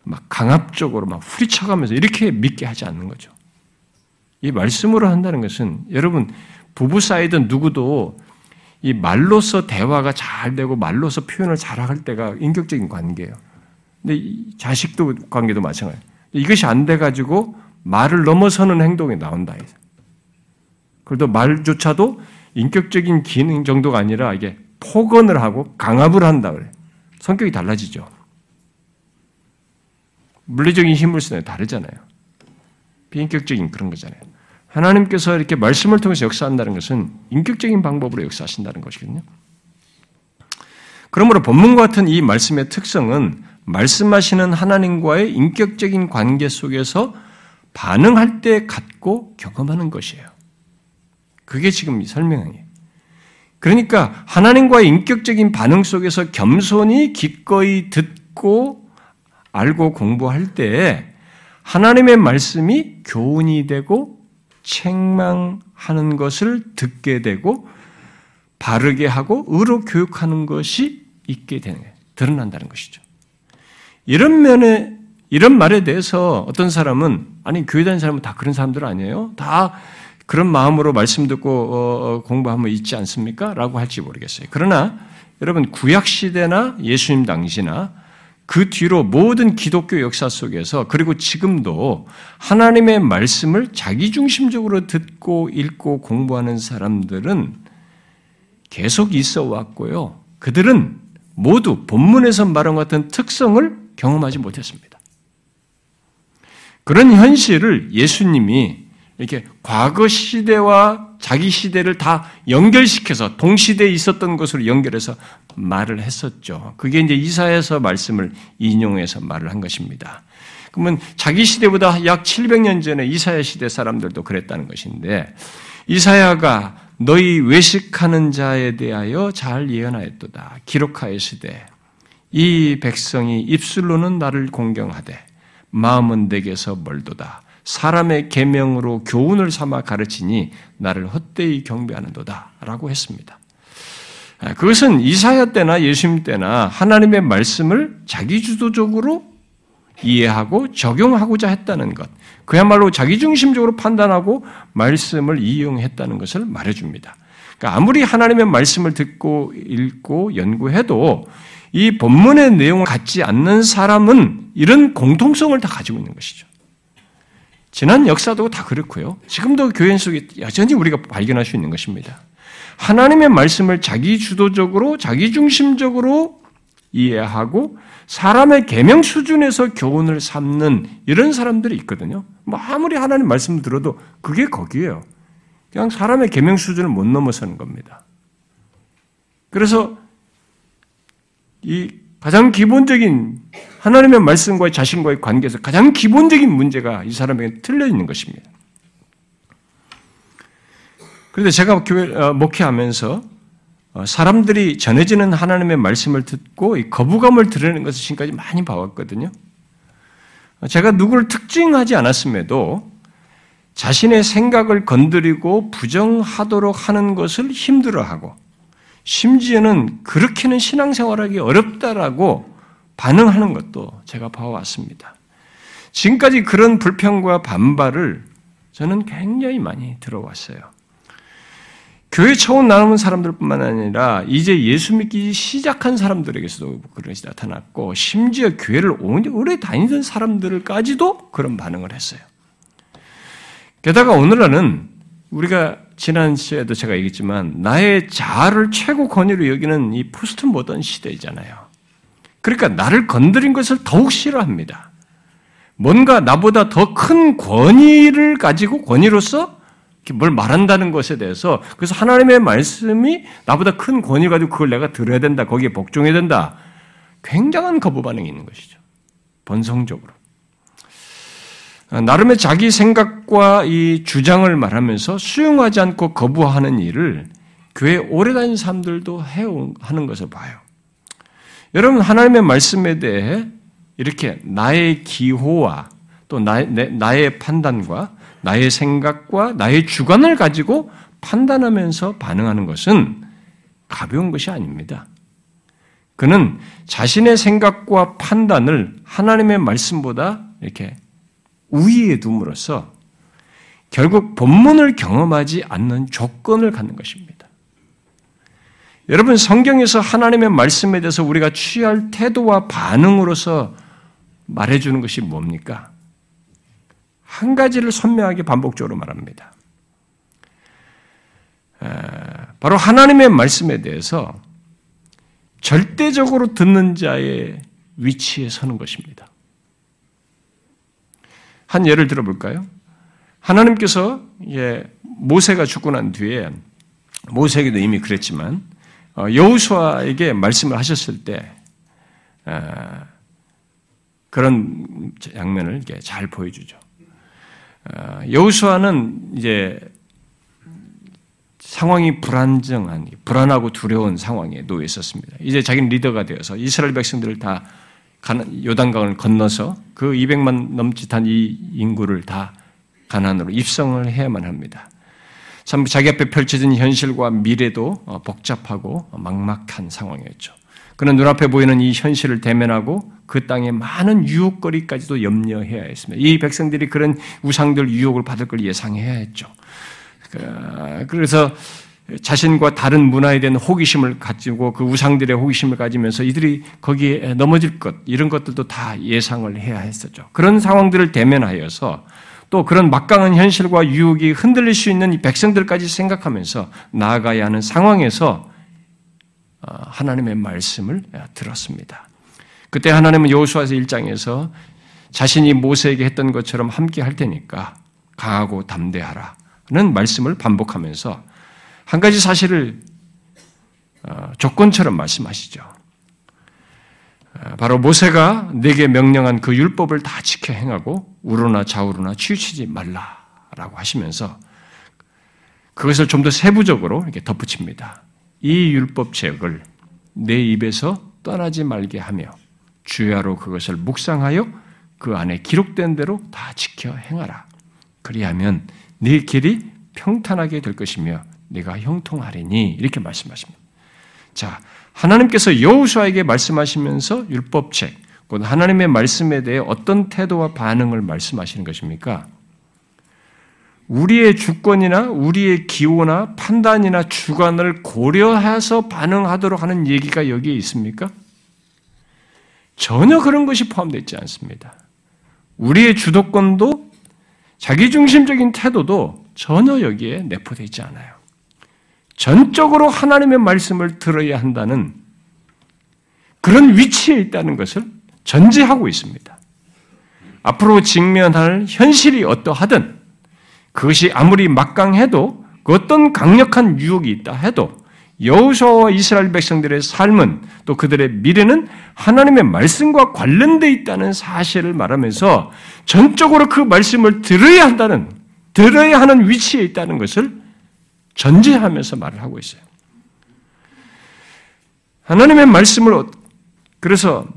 막 강압적으로 막 후리쳐가면서 이렇게 믿게 하지 않는 거죠. 이 말씀으로 한다는 것은 여러분 부부 사이든 누구도 이 말로서 대화가 잘 되고 말로서 표현을 잘 할 때가 인격적인 관계예요. 근데 자식도 관계도 마찬가지예요. 이것이 안 돼가지고 말을 넘어서는 행동이 나온다. 그래도 말조차도 인격적인 기능 정도가 아니라 이게 폭언을 하고 강압을 한다 그래. 성격이 달라지죠. 물리적인 힘을 쓰는 다르잖아요. 비인격적인 그런 거잖아요. 하나님께서 이렇게 말씀을 통해서 역사한다는 것은 인격적인 방법으로 역사하신다는 것이거든요. 그러므로 본문과 같은 이 말씀의 특성은 말씀하시는 하나님과의 인격적인 관계 속에서 반응할 때 갖고 경험하는 것이에요. 그게 지금 설명이에요. 그러니까 하나님과의 인격적인 반응 속에서 겸손히 기꺼이 듣고 알고 공부할 때 하나님의 말씀이 교훈이 되고 책망하는 것을 듣게 되고 바르게 하고 의로 교육하는 것이 있게 되는 거예요. 드러난다는 것이죠. 이런 면에 이런 말에 대해서 어떤 사람은 아니 교회 다니는 사람은 다 그런 사람들 아니에요? 다 그런 마음으로 말씀 듣고 어, 어, 공부하면 있지 않습니까? 라고 할지 모르겠어요. 그러나 여러분 구약 시대나 예수님 당시나 그 뒤로 모든 기독교 역사 속에서 그리고 지금도 하나님의 말씀을 자기중심적으로 듣고 읽고 공부하는 사람들은 계속 있어 왔고요. 그들은 모두 본문에서 말한 것 같은 특성을 경험하지 못했습니다. 그런 현실을 예수님이 이렇게 과거 시대와 자기 시대를 다 연결시켜서 동시대에 있었던 것으로 연결해서 말을 했었죠. 그게 이제 이사에서 말씀을 인용해서 말을 한 것입니다. 그러면 자기 시대보다 약 700년 전에 이사야 시대 사람들도 그랬다는 것인데 이사야가 너희 외식하는 자에 대하여 잘 예언하였도다. 기록하였으되 이 백성이 입술로는 나를 공경하되 마음은 내게서 멀도다. 사람의 계명으로 교훈을 삼아 가르치니 나를 헛되이 경배하는도다라고 했습니다. 아, 그것은 이사야 때나 예수님 때나 하나님의 말씀을 자기 주도적으로 이해하고 적용하고자 했다는 것, 그야말로 자기중심적으로 판단하고 말씀을 이용했다는 것을 말해줍니다. 그러니까 아무리 하나님의 말씀을 듣고 읽고 연구해도 이 본문의 내용을 갖지 않는 사람은 이런 공통성을 다 가지고 있는 것이죠. 지난 역사도 다 그렇고요. 지금도 교회 속에 여전히 우리가 발견할 수 있는 것입니다. 하나님의 말씀을 자기 주도적으로, 자기 중심적으로 이해하고 사람의 계명 수준에서 교훈을 삼는 이런 사람들이 있거든요. 뭐 아무리 하나님 말씀을 들어도 그게 거기에요. 그냥 사람의 계명 수준을 못 넘어서는 겁니다. 그래서 이 가장 기본적인 하나님의 말씀과의 자신과의 관계에서 가장 기본적인 문제가 이 사람에게 틀려 있는 것입니다. 그런데 제가 교회 어, 목회하면서 어, 사람들이 전해지는 하나님의 말씀을 듣고 거부감을 드러내는 것을 지금까지 많이 봐왔거든요. 제가 누구를 특징하지 않았음에도 자신의 생각을 건드리고 부정하도록 하는 것을 힘들어하고 심지어는 그렇게는 신앙생활하기 어렵다라고 반응하는 것도 제가 봐왔습니다. 지금까지 그런 불평과 반발을 저는 굉장히 많이 들어왔어요. 교회 처음 나오는 사람들뿐만 아니라 이제 예수 믿기 시작한 사람들에게서도 그런 것이 나타났고 심지어 교회를 오래 다니던 사람들까지도 그런 반응을 했어요. 게다가 오늘날은 우리가 지난 시에도 제가 얘기했지만 나의 자아를 최고 권위로 여기는 이 포스트 모던 시대잖아요. 그러니까 나를 건드린 것을 더욱 싫어합니다. 뭔가 나보다 더 큰 권위를 가지고 권위로서 뭘 말한다는 것에 대해서 그래서 하나님의 말씀이 나보다 큰 권위 가지고 그걸 내가 들어야 된다. 거기에 복종해야 된다. 굉장한 거부 반응이 있는 것이죠. 본성적으로. 나름의 자기 생각과 이 주장을 말하면서 수용하지 않고 거부하는 일을 교회 오래 다닌 사람들도 해온 하는 것을 봐요. 여러분 하나님의 말씀에 대해 이렇게 나의 기호와 또 나의, 나의 판단과 나의 생각과 나의 주관을 가지고 판단하면서 반응하는 것은 가벼운 것이 아닙니다. 그는 자신의 생각과 판단을 하나님의 말씀보다 이렇게 우위에 둠으로써 결국 본문을 경험하지 않는 조건을 갖는 것입니다. 여러분, 성경에서 하나님의 말씀에 대해서 우리가 취할 태도와 반응으로서 말해주는 것이 뭡니까? 한 가지를 선명하게 반복적으로 말합니다. 바로 하나님의 말씀에 대해서 절대적으로 듣는 자의 위치에 서는 것입니다. 한 예를 들어볼까요? 하나님께서 모세가 죽고 난 뒤에 모세에게도 이미 그랬지만 어, 여우수아에게 말씀을 하셨을 때 그런 장면을 잘 보여주죠. 어, 여우수아는 이제 상황이 불안정한, 불안하고 두려운 상황에 놓여 있었습니다. 이제 자기는 리더가 되어서 이스라엘 백성들을 다 요단강을 건너서 그 200만 넘짓한 이 인구를 다 가난으로 입성을 해야만 합니다. 참 자기 앞에 펼쳐진 현실과 미래도 어, 복잡하고 막막한 상황이었죠. 그는 눈앞에 보이는 이 현실을 대면하고 그 땅의 많은 유혹거리까지도 염려해야 했습니다. 이 백성들이 그런 우상들 유혹을 받을 걸 예상해야 했죠. 그, 그래서 자신과 다른 문화에 대한 호기심을 가지고 그 우상들의 호기심을 가지면서 이들이 거기에 넘어질 것, 이런 것들도 다 예상을 해야 했었죠. 그런 상황들을 대면하여서 또 그런 막강한 현실과 유혹이 흔들릴 수 있는 이 백성들까지 생각하면서 나아가야 하는 상황에서 어, 하나님의 말씀을 들었습니다. 그때 하나님은 여호수아서 1장에서 자신이 모세에게 했던 것처럼 함께 할 테니까 강하고 담대하라는 말씀을 반복하면서 한 가지 사실을 어, 조건처럼 말씀하시죠. 어, 바로 모세가 내게 명령한 그 율법을 다 지켜 행하고 우로나 좌우로나 치우치지 말라라고 하시면서 그것을 좀 더 세부적으로 이렇게 덧붙입니다. 이 율법 책을 내 입에서 떠나지 말게 하며 주야로 그것을 묵상하여 그 안에 기록된 대로 다 지켜 행하라. 그리하면 네 길이 평탄하게 될 것이며 네가 형통하리니 이렇게 말씀하십니다. 자, 하나님께서 여호수아에게 말씀하시면서 율법책, 곧 하나님의 말씀에 대해 어떤 태도와 반응을 말씀하시는 것입니까? 우리의 주권이나 우리의 기호나 판단이나 주관을 고려해서 반응하도록 하는 얘기가 여기에 있습니까? 전혀 그런 것이 포함되어 있지 않습니다. 우리의 주도권도 자기중심적인 태도도 전혀 여기에 내포되어 있지 않아요. 전적으로 하나님의 말씀을 들어야 한다는 그런 위치에 있다는 것을 전제하고 있습니다. 앞으로 직면할 현실이 어떠하든 그것이 아무리 막강해도 그 어떤 강력한 유혹이 있다 해도 여호수아와 이스라엘 백성들의 삶은 또 그들의 미래는 하나님의 말씀과 관련되어 있다는 사실을 말하면서 전적으로 그 말씀을 들어야 한다는 들어야 하는 위치에 있다는 것을 전제하면서 말을 하고 있어요. 하나님의 말씀을 그래서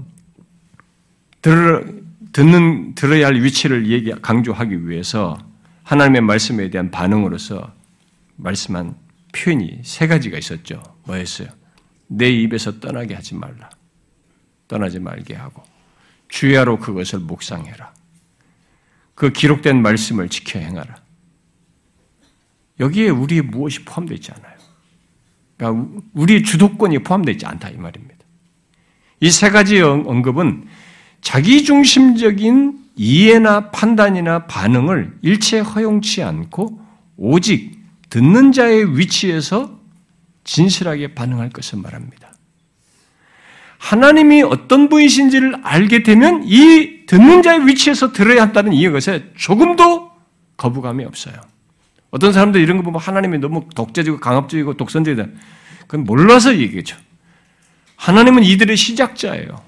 들, 듣는 들어야 할 위치를 얘기 강조하기 위해서 하나님의 말씀에 대한 반응으로서 말씀한 표현이 세 가지가 있었죠. 뭐였어요? 내 입에서 떠나게 하지 말라. 떠나지 말게 하고 주야로 그것을 묵상해라. 그 기록된 말씀을 지켜 행하라. 여기에 우리의 무엇이 포함되어 있지 않아요. 그러니까 우리의 주도권이 포함되어 있지 않다 이 말입니다. 이 세 가지 언급은 자기중심적인 이해나 판단이나 반응을 일체 허용치 않고 오직 듣는 자의 위치에서 진실하게 반응할 것을 말합니다. 하나님이 어떤 분이신지를 알게 되면 이 듣는 자의 위치에서 들어야 한다는 이것에 조금도 거부감이 없어요. 어떤 사람들 이런 거 보면 하나님이 너무 독재적이고 강압적이고 독선적이다. 그건 몰라서 얘기죠. 하나님은 이들의 시작자예요.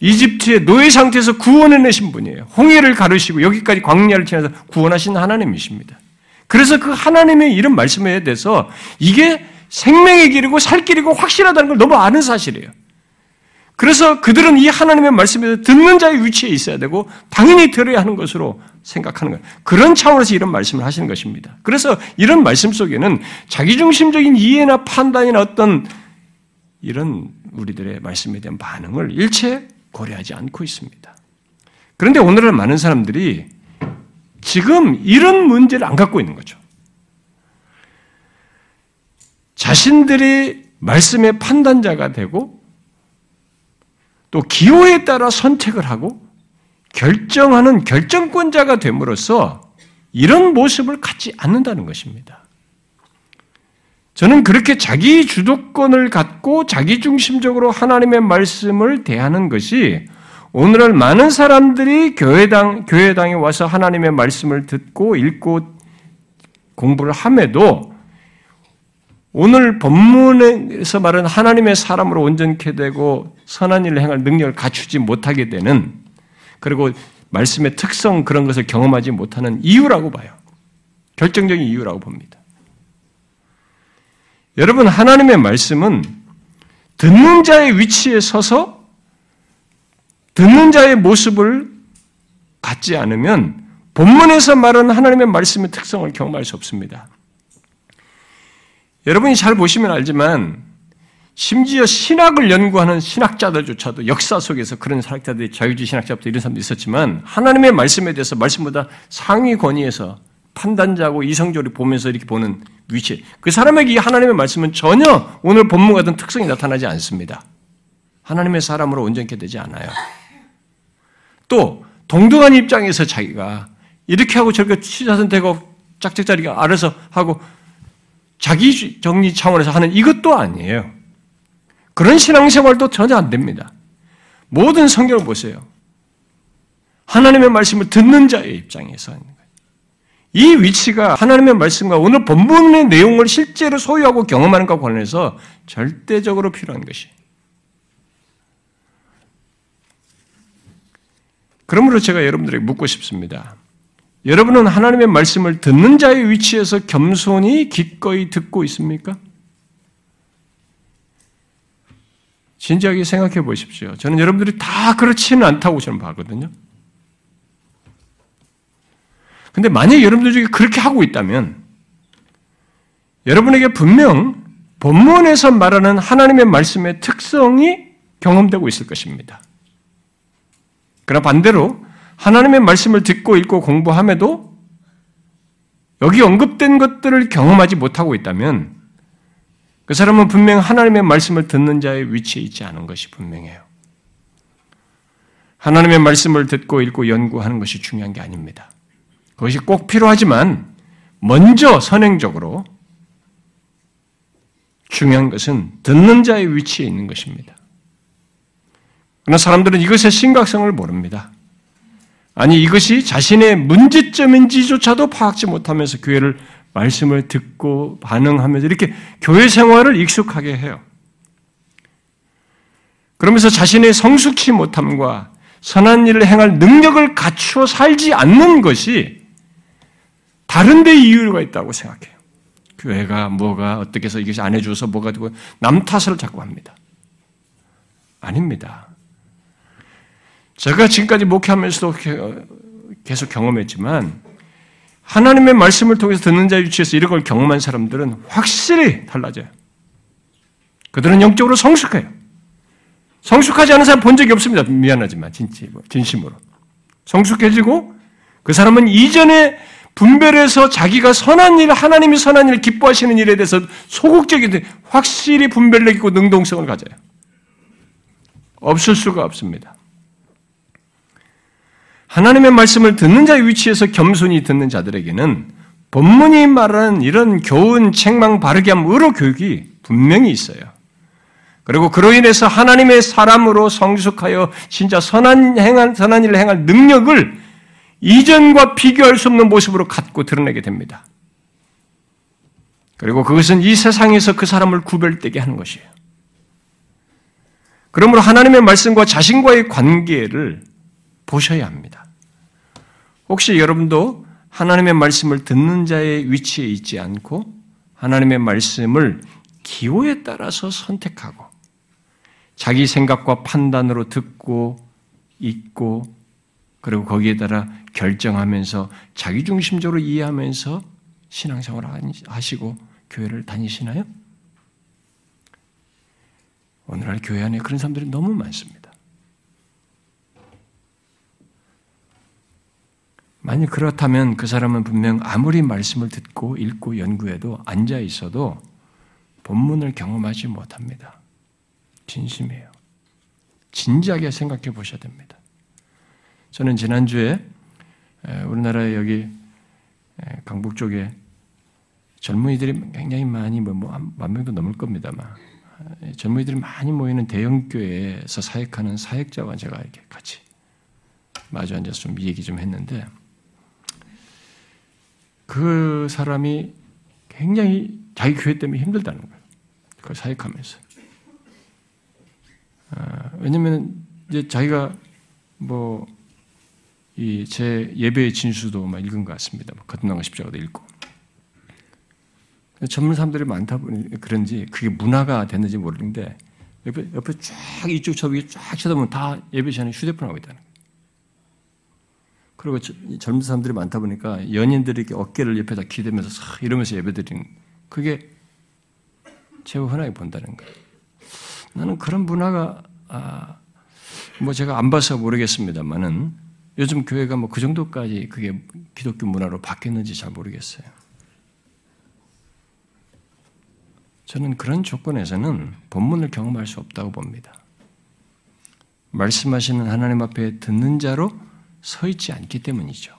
이집트의 노예 상태에서 구원해내신 분이에요. 홍해를 가르시고 여기까지 광야를 지나서 구원하신 하나님이십니다. 그래서 그 하나님의 이런 말씀에 대해서 이게 생명의 길이고 살 길이고 확실하다는 걸 너무 아는 사실이에요. 그래서 그들은 이 하나님의 말씀에서 듣는 자의 위치에 있어야 되고 당연히 들어야 하는 것으로 생각하는 거예요. 그런 차원에서 이런 말씀을 하시는 것입니다. 그래서 이런 말씀 속에는 자기중심적인 이해나 판단이나 어떤 이런 우리들의 말씀에 대한 반응을 일체 고려하지 않고 있습니다. 그런데 오늘은 많은 사람들이 지금 이런 문제를 안 갖고 있는 거죠. 자신들이 말씀의 판단자가 되고 또 기호에 따라 선택을 하고 결정하는 결정권자가 됨으로써 이런 모습을 갖지 않는다는 것입니다. 저는 그렇게 자기 주도권을 갖고 자기 중심적으로 하나님의 말씀을 대하는 것이 오늘날 많은 사람들이 교회당, 교회당에 와서 하나님의 말씀을 듣고 읽고 공부를 함에도 오늘 본문에서 말하는 하나님의 사람으로 온전케 되고 선한 일을 행할 능력을 갖추지 못하게 되는 그리고 말씀의 특성 그런 것을 경험하지 못하는 이유라고 봐요. 결정적인 이유라고 봅니다. 여러분 하나님의 말씀은 듣는 자의 위치에 서서 듣는 자의 모습을 갖지 않으면 본문에서 말하는 하나님의 말씀의 특성을 경험할 수 없습니다. 여러분이 잘 보시면 알지만 심지어 신학을 연구하는 신학자들조차도 역사 속에서 그런 신학자들이 자유주의 신학자부터 이런 사람도 있었지만 하나님의 말씀에 대해서 말씀보다 상위 권위에서 판단자고 이성적으로 보면서 이렇게 보는 위치. 그 사람에게 이 하나님의 말씀은 전혀 오늘 본문 같은 특성이 나타나지 않습니다. 하나님의 사람으로 온전케 되지 않아요. 또 동등한 입장에서 자기가 이렇게 하고 저렇게 취사선택하고 짝짝자리가 알아서 하고 자기 정리 차원에서 하는 이것도 아니에요. 그런 신앙생활도 전혀 안 됩니다. 모든 성경을 보세요. 하나님의 말씀을 듣는 자의 입장에서 하는 거예요. 이 위치가 하나님의 말씀과 오늘 본문의 내용을 실제로 소유하고 경험하는 것과 관련해서 절대적으로 필요한 것이 그러므로 제가 여러분들에게 묻고 싶습니다. 여러분은 하나님의 말씀을 듣는 자의 위치에서 겸손히 기꺼이 듣고 있습니까? 진지하게 생각해 보십시오. 저는 여러분들이 다 그렇지는 않다고 저는 봐거든요. 근데 만약 여러분들 중에 그렇게 하고 있다면 여러분에게 분명 본문에서 말하는 하나님의 말씀의 특성이 경험되고 있을 것입니다. 그러나 반대로 하나님의 말씀을 듣고 읽고 공부함에도 여기 언급된 것들을 경험하지 못하고 있다면 그 사람은 분명 하나님의 말씀을 듣는 자의 위치에 있지 않은 것이 분명해요. 하나님의 말씀을 듣고 읽고 연구하는 것이 중요한 게 아닙니다. 그것이 꼭 필요하지만 먼저 선행적으로 중요한 것은 듣는 자의 위치에 있는 것입니다. 그러나 사람들은 이것의 심각성을 모릅니다. 아니, 이것이 자신의 문제점인지조차도 파악지 못하면서 교회를 말씀을 듣고 반응하면서 이렇게 교회 생활을 익숙하게 해요. 그러면서 자신의 성숙치 못함과 선한 일을 행할 능력을 갖추어 살지 않는 것이 다른 데 이유가 있다고 생각해요. 교회가 뭐가 어떻게 해서 이것이 안 해줘서 뭐가 되고 남 탓을 자꾸 합니다. 아닙니다. 제가 지금까지 목회하면서도 계속 경험했지만 하나님의 말씀을 통해서 듣는 자 위치에서 이런 걸 경험한 사람들은 확실히 달라져요. 그들은 영적으로 성숙해요. 성숙하지 않은 사람 본 적이 없습니다. 미안하지만 진심으로. 성숙해지고 그 사람은 이전에 분별해서 자기가 선한 일, 하나님이 선한 일을 기뻐하시는 일에 대해서 소극적인 확실히 분별력 있고 능동성을 가져요. 없을 수가 없습니다. 하나님의 말씀을 듣는 자의 위치에서 겸손히 듣는 자들에게는 본문이 말하는 이런 교훈, 책망, 바르게 함, 의로 교육이 분명히 있어요. 그리고 그로 인해서 하나님의 사람으로 성숙하여 진짜 선한 행한, 선한 일을 행할 능력을 이전과 비교할 수 없는 모습으로 갖고 드러내게 됩니다. 그리고 그것은 이 세상에서 그 사람을 구별되게 하는 것이에요. 그러므로 하나님의 말씀과 자신과의 관계를 보셔야 합니다. 혹시 여러분도 하나님의 말씀을 듣는 자의 위치에 있지 않고 하나님의 말씀을 기호에 따라서 선택하고 자기 생각과 판단으로 듣고 읽고 그리고 거기에 따라 결정하면서 자기중심적으로 이해하면서 신앙생활 하시고 교회를 다니시나요? 오늘날 교회 안에 그런 사람들이 너무 많습니다. 만약 그렇다면 그 사람은 분명 아무리 말씀을 듣고 읽고 연구해도 앉아 있어도 본문을 경험하지 못합니다. 진심이에요. 진지하게 생각해 보셔야 됩니다. 저는 지난주에 우리나라에 여기 강북 쪽에 젊은이들이 굉장히 많이 뭐만 뭐 명도 넘을 겁니다만 젊은이들이 많이 모이는 대형 교회에서 사역하는 사역자와 제가 이렇게 같이 마주 앉아서 좀 얘기 좀 했는데 그 사람이 굉장히 자기 교회 때문에 힘들다는 거예요. 그걸 사역하면서. 아, 왜냐면 이제 자기가 뭐, 이 제 예배의 진수도 막 읽은 것 같습니다. 뭐 거듭난 십자가도 읽고. 전문 사람들이 많다 보니 그런지 그게 문화가 됐는지 모르는데 옆에, 옆에 쫙 이쪽 저기 쫙 쳐다보면 다 예배 시간에 휴대폰 하고 있다는 거예요. 그리고 젊은 사람들이 많다 보니까 연인들이 이렇게 어깨를 옆에다 기대면서 이러면서 예배드리는 그게 제가 흔하게 본다는 거예요. 나는 그런 문화가 아, 뭐 제가 안 봐서 모르겠습니다만은 요즘 교회가 뭐 그 정도까지 그게 기독교 문화로 바뀌었는지 잘 모르겠어요. 저는 그런 조건에서는 본문을 경험할 수 없다고 봅니다. 말씀하시는 하나님 앞에 듣는 자로 서 있지 않기 때문이죠.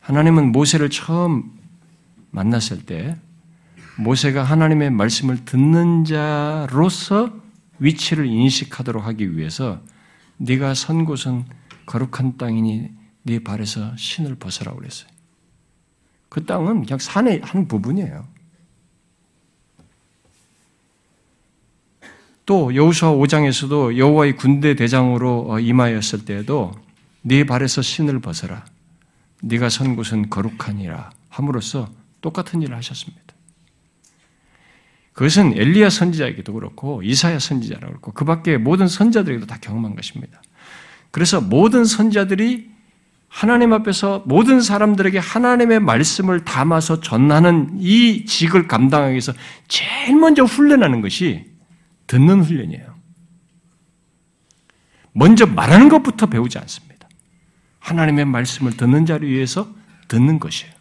하나님은 모세를 처음 만났을 때 모세가 하나님의 말씀을 듣는 자로서 위치를 인식하도록 하기 위해서 네가 선 곳은 거룩한 땅이니 네 발에서 신을 벗으라고 그랬어요. 그 땅은 그냥 산의 한 부분이에요. 또 여호수아 5장에서도 여호와의 군대 대장으로 어, 임하였을 때에도 네 발에서 신을 벗어라. 네가 선 곳은 거룩하니라 함으로써 똑같은 일을 하셨습니다. 그것은 엘리야 선지자에게도 그렇고 이사야 선지자라고 그렇고 그 밖에 모든 선자들에게도 다 경험한 것입니다. 그래서 모든 선자들이 하나님 앞에서 모든 사람들에게 하나님의 말씀을 담아서 전하는 이 직을 감당하기 위해서 제일 먼저 훈련하는 것이 듣는 훈련이에요. 먼저 말하는 것부터 배우지 않습니다. 하나님의 말씀을 듣는 자를 위해서 듣는 것이에요.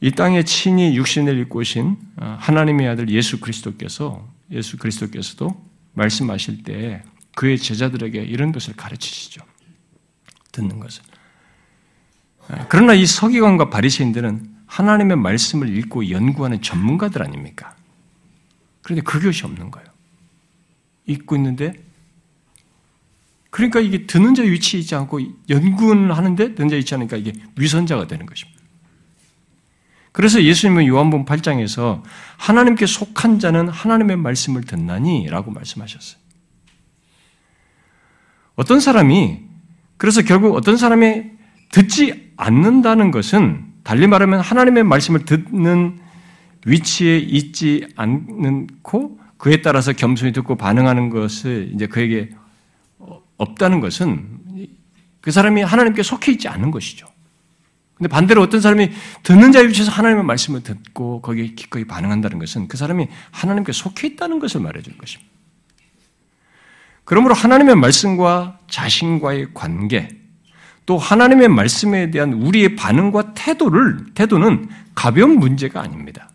이 땅에 친히 육신을 입고 오신 어, 하나님의 아들 예수 그리스도께서 예수 그리스도께서도 말씀하실 때 그의 제자들에게 이런 것을 가르치시죠. 듣는 것을. 어, 그러나 이 서기관과 바리새인들은 하나님의 말씀을 읽고 연구하는 전문가들 아닙니까? 그런데 그 교시 없는 거예요. 읽고 있는데 그러니까 이게 듣는 자 위치에 있지 않고 연구는 하는데 듣는 자 있지 않으니까 이게 위선자가 되는 것입니다. 그래서 예수님은 요한복음 8장에서 하나님께 속한 자는 하나님의 말씀을 듣나니라고 말씀하셨어요. 어떤 사람이 그래서 결국 어떤 사람이 듣지 않는다는 것은 달리 말하면 하나님의 말씀을 듣는 위치에 있지 않고 그에 따라서 겸손히 듣고 반응하는 것을 이제 그에게 없다는 것은 그 사람이 하나님께 속해 있지 않은 것이죠. 근데 반대로 어떤 사람이 듣는 자의 위치에서 하나님의 말씀을 듣고 거기에 기꺼이 반응한다는 것은 그 사람이 하나님께 속해 있다는 것을 말해주는 것입니다. 그러므로 하나님의 말씀과 자신과의 관계, 또 하나님의 말씀에 대한 우리의 반응과 태도를, 태도는 가벼운 문제가 아닙니다.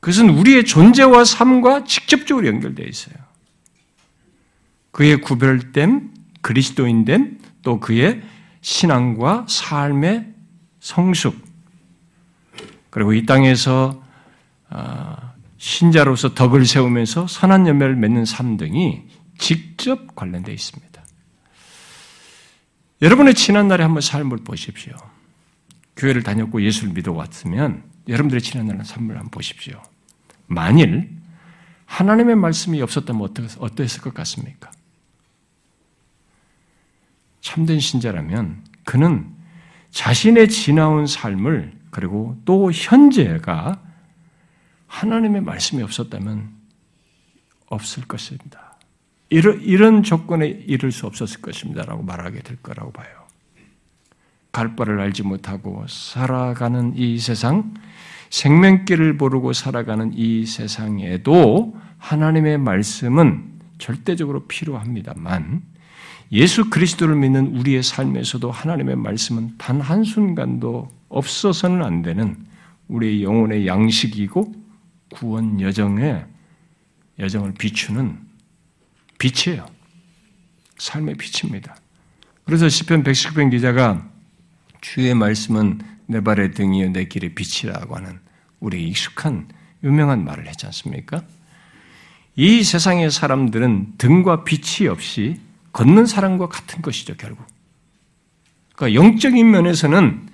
그것은 우리의 존재와 삶과 직접적으로 연결되어 있어요. 그의 구별됨, 그리스도인됨, 또 그의 신앙과 삶의 성숙, 그리고 이 땅에서 아, 신자로서 덕을 세우면서 선한 열매를 맺는 삶 등이 직접 관련되어 있습니다. 여러분의 지난날의 한번 삶을 보십시오. 교회를 다녔고 예수를 믿어왔으면 여러분들의 지난날의 삶을 한번 보십시오. 만일 하나님의 말씀이 없었다면 어떠했을 것 같습니까? 참된 신자라면 그는 자신의 지나온 삶을 그리고 또 현재가 하나님의 말씀이 없었다면 없을 것입니다. 이런, 이런 조건에 이를 수 없었을 것입니다 라고 말하게 될 거라고 봐요. 갈 바를 알지 못하고 살아가는 이 세상, 생명길을 모르고 살아가는 이 세상에도 하나님의 말씀은 절대적으로 필요합니다만 예수 그리스도를 믿는 우리의 삶에서도 하나님의 말씀은 단 한순간도 없어서는 안 되는 우리의 영혼의 양식이고 구원 여정의 여정을 비추는 빛이에요. 삶의 빛입니다. 그래서 시편 119편 기자가 주의 말씀은 내 발의 등이요 내 길의 빛이라고 하는 우리 익숙한 유명한 말을 했지 않습니까? 이 세상의 사람들은 등과 빛이 없이 걷는 사람과 같은 것이죠, 결국. 그러니까 영적인 면에서는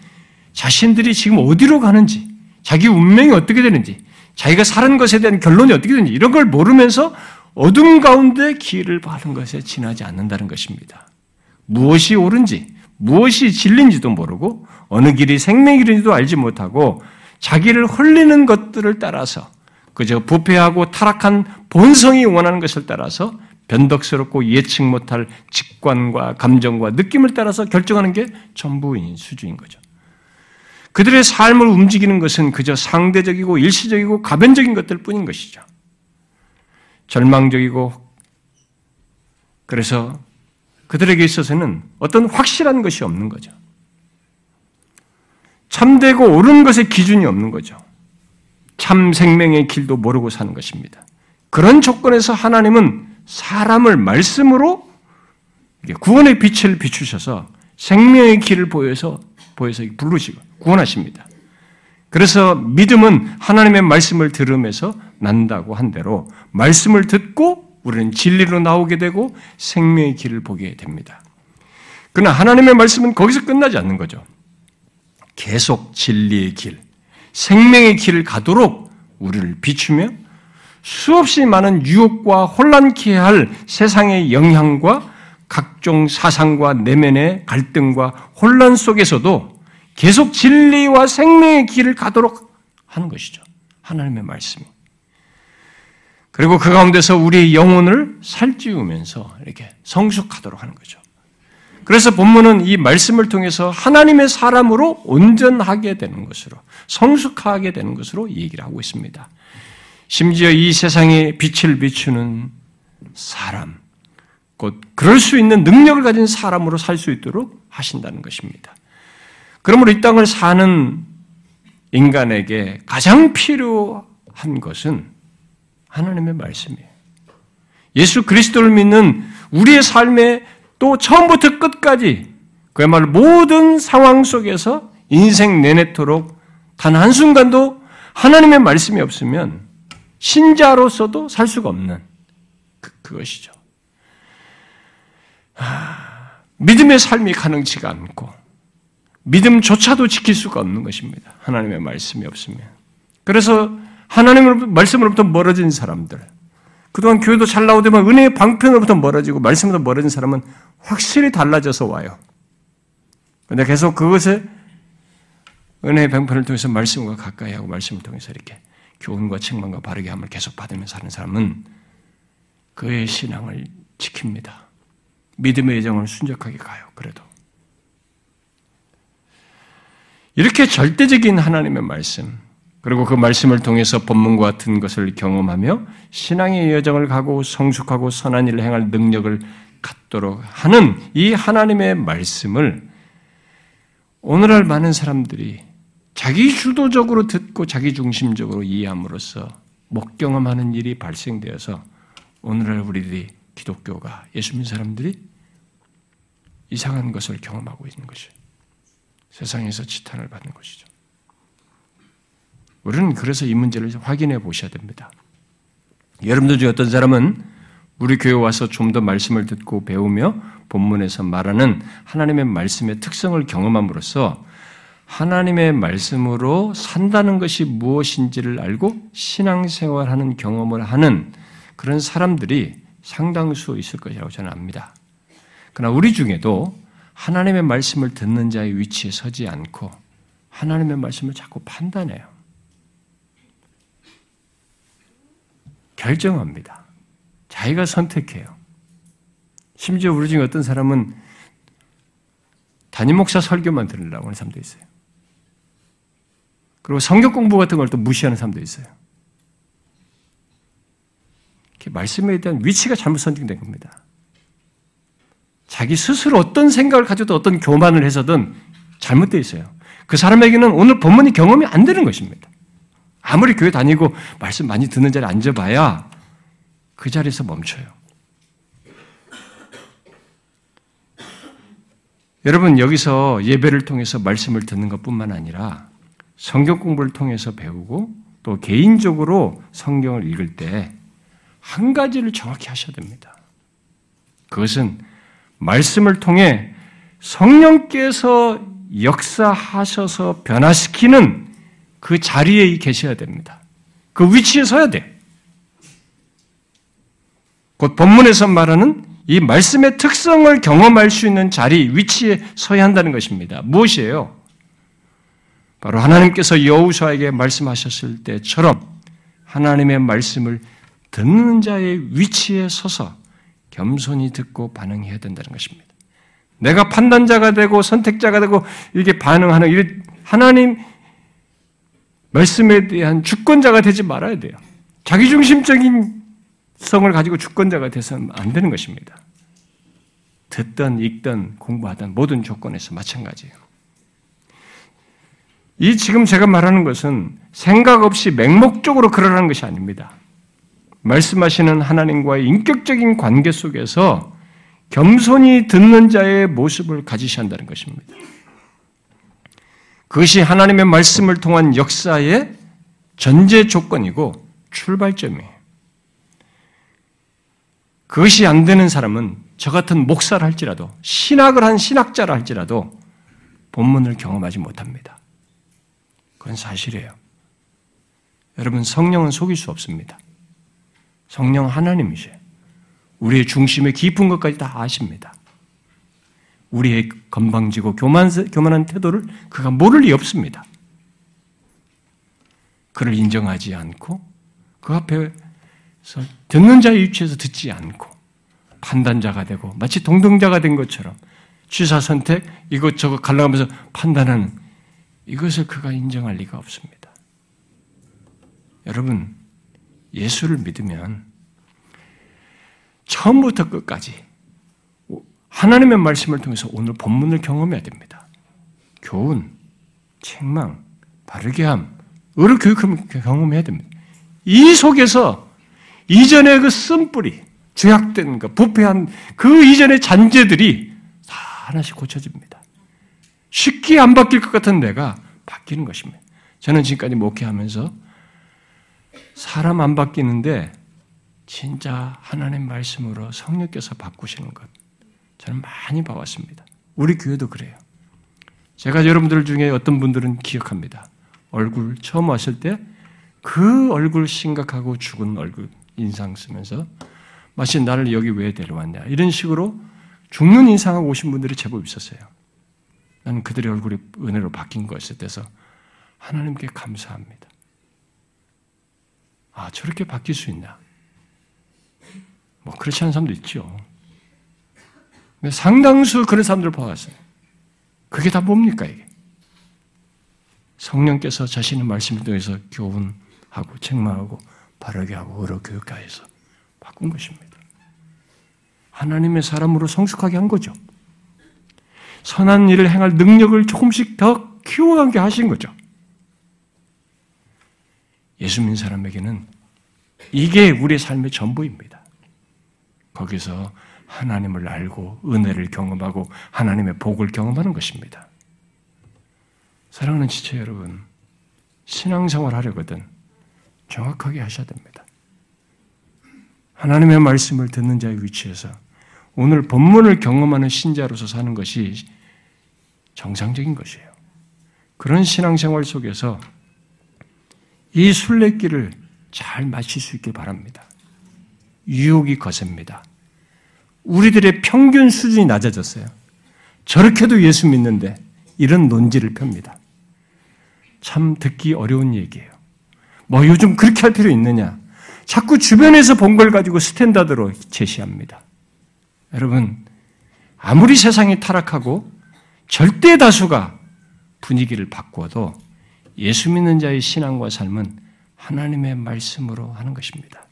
자신들이 지금 어디로 가는지, 자기 운명이 어떻게 되는지, 자기가 사는 것에 대한 결론이 어떻게 되는지, 이런 걸 모르면서 어둠 가운데 길을 바른 것에 지나지 않는다는 것입니다. 무엇이 옳은지, 무엇이 진리인지도 모르고, 어느 길이 생명길인지도 알지 못하고, 자기를 흘리는 것들을 따라서, 그저 부패하고 타락한 본성이 원하는 것을 따라서 변덕스럽고 예측 못할 직관과 감정과 느낌을 따라서 결정하는 게 전부인 수준인 거죠. 그들의 삶을 움직이는 것은 그저 상대적이고 일시적이고 가변적인 것들 뿐인 것이죠. 절망적이고 그래서 그들에게 있어서는 어떤 확실한 것이 없는 거죠. 참되고 옳은 것의 기준이 없는 거죠. 참 생명의 길도 모르고 사는 것입니다. 그런 조건에서 하나님은 사람을 말씀으로 구원의 빛을 비추셔서 생명의 길을 보여서 보여서 부르시고 구원하십니다. 그래서 믿음은 하나님의 말씀을 들으면서 난다고 한 대로 말씀을 듣고 우리는 진리로 나오게 되고 생명의 길을 보게 됩니다. 그러나 하나님의 말씀은 거기서 끝나지 않는 거죠. 계속 진리의 길, 생명의 길을 가도록 우리를 비추며 수없이 많은 유혹과 혼란케 할 세상의 영향과 각종 사상과 내면의 갈등과 혼란 속에서도 계속 진리와 생명의 길을 가도록 하는 것이죠. 하나님의 말씀이. 그리고 그 가운데서 우리의 영혼을 살찌우면서 이렇게 성숙하도록 하는 거죠. 그래서 본문은 이 말씀을 통해서 하나님의 사람으로 온전하게 되는 것으로, 성숙하게 되는 것으로 얘기를 하고 있습니다. 심지어 이 세상에 빛을 비추는 사람, 곧 그럴 수 있는 능력을 가진 사람으로 살 수 있도록 하신다는 것입니다. 그러므로 이 땅을 사는 인간에게 가장 필요한 것은 하나님의 말씀이에요. 예수 그리스도를 믿는 우리의 삶에 또 처음부터 끝까지 그야말로 모든 상황 속에서 인생 내내토록 단 한순간도 하나님의 말씀이 없으면 신자로서도 살 수가 없는 그, 것이죠 믿음의 삶이 가능치가 않고 믿음조차도 지킬 수가 없는 것입니다. 하나님의 말씀이 없으면. 그래서 하나님의 말씀으로부터 멀어진 사람들, 그동안 교회도 잘 나오더만 은혜의 방편으로부터 멀어지고 말씀으로부터 멀어진 사람은 확실히 달라져서 와요. 근데 계속 그것에 은혜의 방편을 통해서 말씀과 가까이 하고 말씀을 통해서 이렇게 교훈과 책망과 바르게 함을 계속 받으면서 사는 사람은 그의 신앙을 지킵니다. 믿음의 예정을 순적하게 가요. 그래도. 이렇게 절대적인 하나님의 말씀, 그리고 그 말씀을 통해서 본문과 같은 것을 경험하며 신앙의 여정을 가고 성숙하고 선한 일을 행할 능력을 갖도록 하는 이 하나님의 말씀을 오늘날 많은 사람들이 자기 주도적으로 듣고 자기 중심적으로 이해함으로써 못 경험하는 일이 발생되어서 오늘날 우리들이 기독교가 예수 믿는 사람들이 이상한 것을 경험하고 있는 것이 세상에서 지탄을 받는 것이죠. 우리는 그래서 이 문제를 확인해 보셔야 됩니다. 여러분들 중에 어떤 사람은 우리 교회 와서 좀 더 말씀을 듣고 배우며 본문에서 말하는 하나님의 말씀의 특성을 경험함으로써 하나님의 말씀으로 산다는 것이 무엇인지를 알고 신앙생활하는 경험을 하는 그런 사람들이 상당수 있을 것이라고 저는 압니다. 그러나 우리 중에도 하나님의 말씀을 듣는 자의 위치에 서지 않고 하나님의 말씀을 자꾸 판단해요. 결정합니다. 자기가 선택해요. 심지어 우리 중에 어떤 사람은 담임 목사 설교만 들으려고 하는 사람도 있어요. 그리고 성경 공부 같은 걸 또 무시하는 사람도 있어요. 말씀에 대한 위치가 잘못 선정된 겁니다. 자기 스스로 어떤 생각을 가져도 어떤 교만을 해서든 잘못되어 있어요. 그 사람에게는 오늘 본문이 경험이 안 되는 것입니다. 아무리 교회 다니고 말씀 많이 듣는 자리에 앉아봐야 그 자리에서 멈춰요. 여러분, 여기서 예배를 통해서 말씀을 듣는 것 뿐만 아니라 성경 공부를 통해서 배우고 또 개인적으로 성경을 읽을 때 한 가지를 정확히 하셔야 됩니다. 그것은 말씀을 통해 성령께서 역사하셔서 변화시키는 그 자리에 계셔야 됩니다. 그 위치에 서야 돼. 곧 본문에서 말하는 이 말씀의 특성을 경험할 수 있는 자리, 위치에 서야 한다는 것입니다. 무엇이에요? 바로 하나님께서 여우수아에게 말씀하셨을 때처럼 하나님의 말씀을 듣는 자의 위치에 서서 겸손히 듣고 반응해야 된다는 것입니다. 내가 판단자가 되고 선택자가 되고 이렇게 반응하는 하나님 말씀에 대한 주권자가 되지 말아야 돼요. 자기중심적인 성을 가지고 주권자가 돼서는 안 되는 것입니다. 듣던 읽던 공부하던 모든 조건에서 마찬가지예요. 이 지금 제가 말하는 것은 생각 없이 맹목적으로 그러라는 것이 아닙니다. 말씀하시는 하나님과의 인격적인 관계 속에서 겸손히 듣는 자의 모습을 가지셔야 한다는 것입니다. 그것이 하나님의 말씀을 통한 역사의 전제 조건이고 출발점이에요. 그것이 안 되는 사람은 저 같은 목사를 할지라도 신학을 한 신학자라 할지라도 본문을 경험하지 못합니다. 그건 사실이에요. 여러분 성령은 속일 수 없습니다. 성령 하나님이세요. 우리의 중심의 깊은 것까지 다 아십니다. 우리의 건방지고 교만, 교만한 태도를 그가 모를 리 없습니다. 그를 인정하지 않고 그 앞에서 듣는 자의 위치에서 듣지 않고 판단자가 되고 마치 동등자가 된 것처럼 취사 선택 이것저것 갈라가면서 판단하는 이것을 그가 인정할 리가 없습니다. 여러분 예수를 믿으면 처음부터 끝까지 하나님의 말씀을 통해서 오늘 본문을 경험해야 됩니다. 교훈, 책망, 바르게 함, 의를 교육하면 경험해야 됩니다. 이 속에서 이전의 그 쓴뿌리, 죄악된 것, 부패한 그 이전의 잔재들이 다 하나씩 고쳐집니다. 쉽게 안 바뀔 것 같은 내가 바뀌는 것입니다. 저는 지금까지 목회하면서 사람 안 바뀌는데 진짜 하나님 말씀으로 성령께서 바꾸시는 것 저는 많이 봐왔습니다. 우리 교회도 그래요. 제가 여러분들 중에 어떤 분들은 기억합니다. 얼굴 처음 왔을 때 그 얼굴 심각하고 죽은 얼굴 인상 쓰면서 마치 나를 여기 왜 데려왔냐 이런 식으로 죽는 인상하고 오신 분들이 제법 있었어요. 나는 그들의 얼굴이 은혜로 바뀐 것에 대해서 하나님께 감사합니다. 아 저렇게 바뀔 수 있나? 뭐 그렇지 않은 사람도 있죠. 상당수 그런 사람들을 봐왔어요. 그게 다 뭡니까 이게? 성령께서 자신의 말씀을 통해서 교훈하고 책망하고 바르게 하고 의로 교육하여서 바꾼 것입니다. 하나님의 사람으로 성숙하게 한 거죠. 선한 일을 행할 능력을 조금씩 더 키워가게 하신 거죠. 예수 믿는 사람에게는 이게 우리의 삶의 전부입니다. 거기서 하나님을 알고 은혜를 경험하고 하나님의 복을 경험하는 것입니다. 사랑하는 지체 여러분, 신앙생활 하려거든 정확하게 하셔야 됩니다. 하나님의 말씀을 듣는 자의 위치에서 오늘 본문을 경험하는 신자로서 사는 것이 정상적인 것이에요. 그런 신앙생활 속에서 이 순례길을 잘 마칠 수 있길 바랍니다. 유혹이 거셉니다. 우리들의 평균 수준이 낮아졌어요. 저렇게도 예수 믿는데 이런 논지를 펴니다. 참 듣기 어려운 얘기예요. 뭐 요즘 그렇게 할 필요 있느냐? 자꾸 주변에서 본 걸 가지고 스탠다드로 제시합니다. 여러분, 아무리 세상이 타락하고 절대 다수가 분위기를 바꾸어도 예수 믿는 자의 신앙과 삶은 하나님의 말씀으로 하는 것입니다.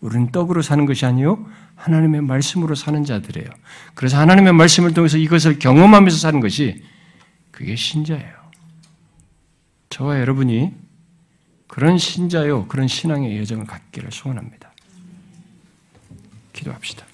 우리는 떡으로 사는 것이 아니요 하나님의 말씀으로 사는 자들이에요. 그래서 하나님의 말씀을 통해서 이것을 경험하면서 사는 것이 그게 신자예요. 저와 여러분이 그런 신자요, 그런 신앙의 여정을 갖기를 소원합니다. 기도합시다.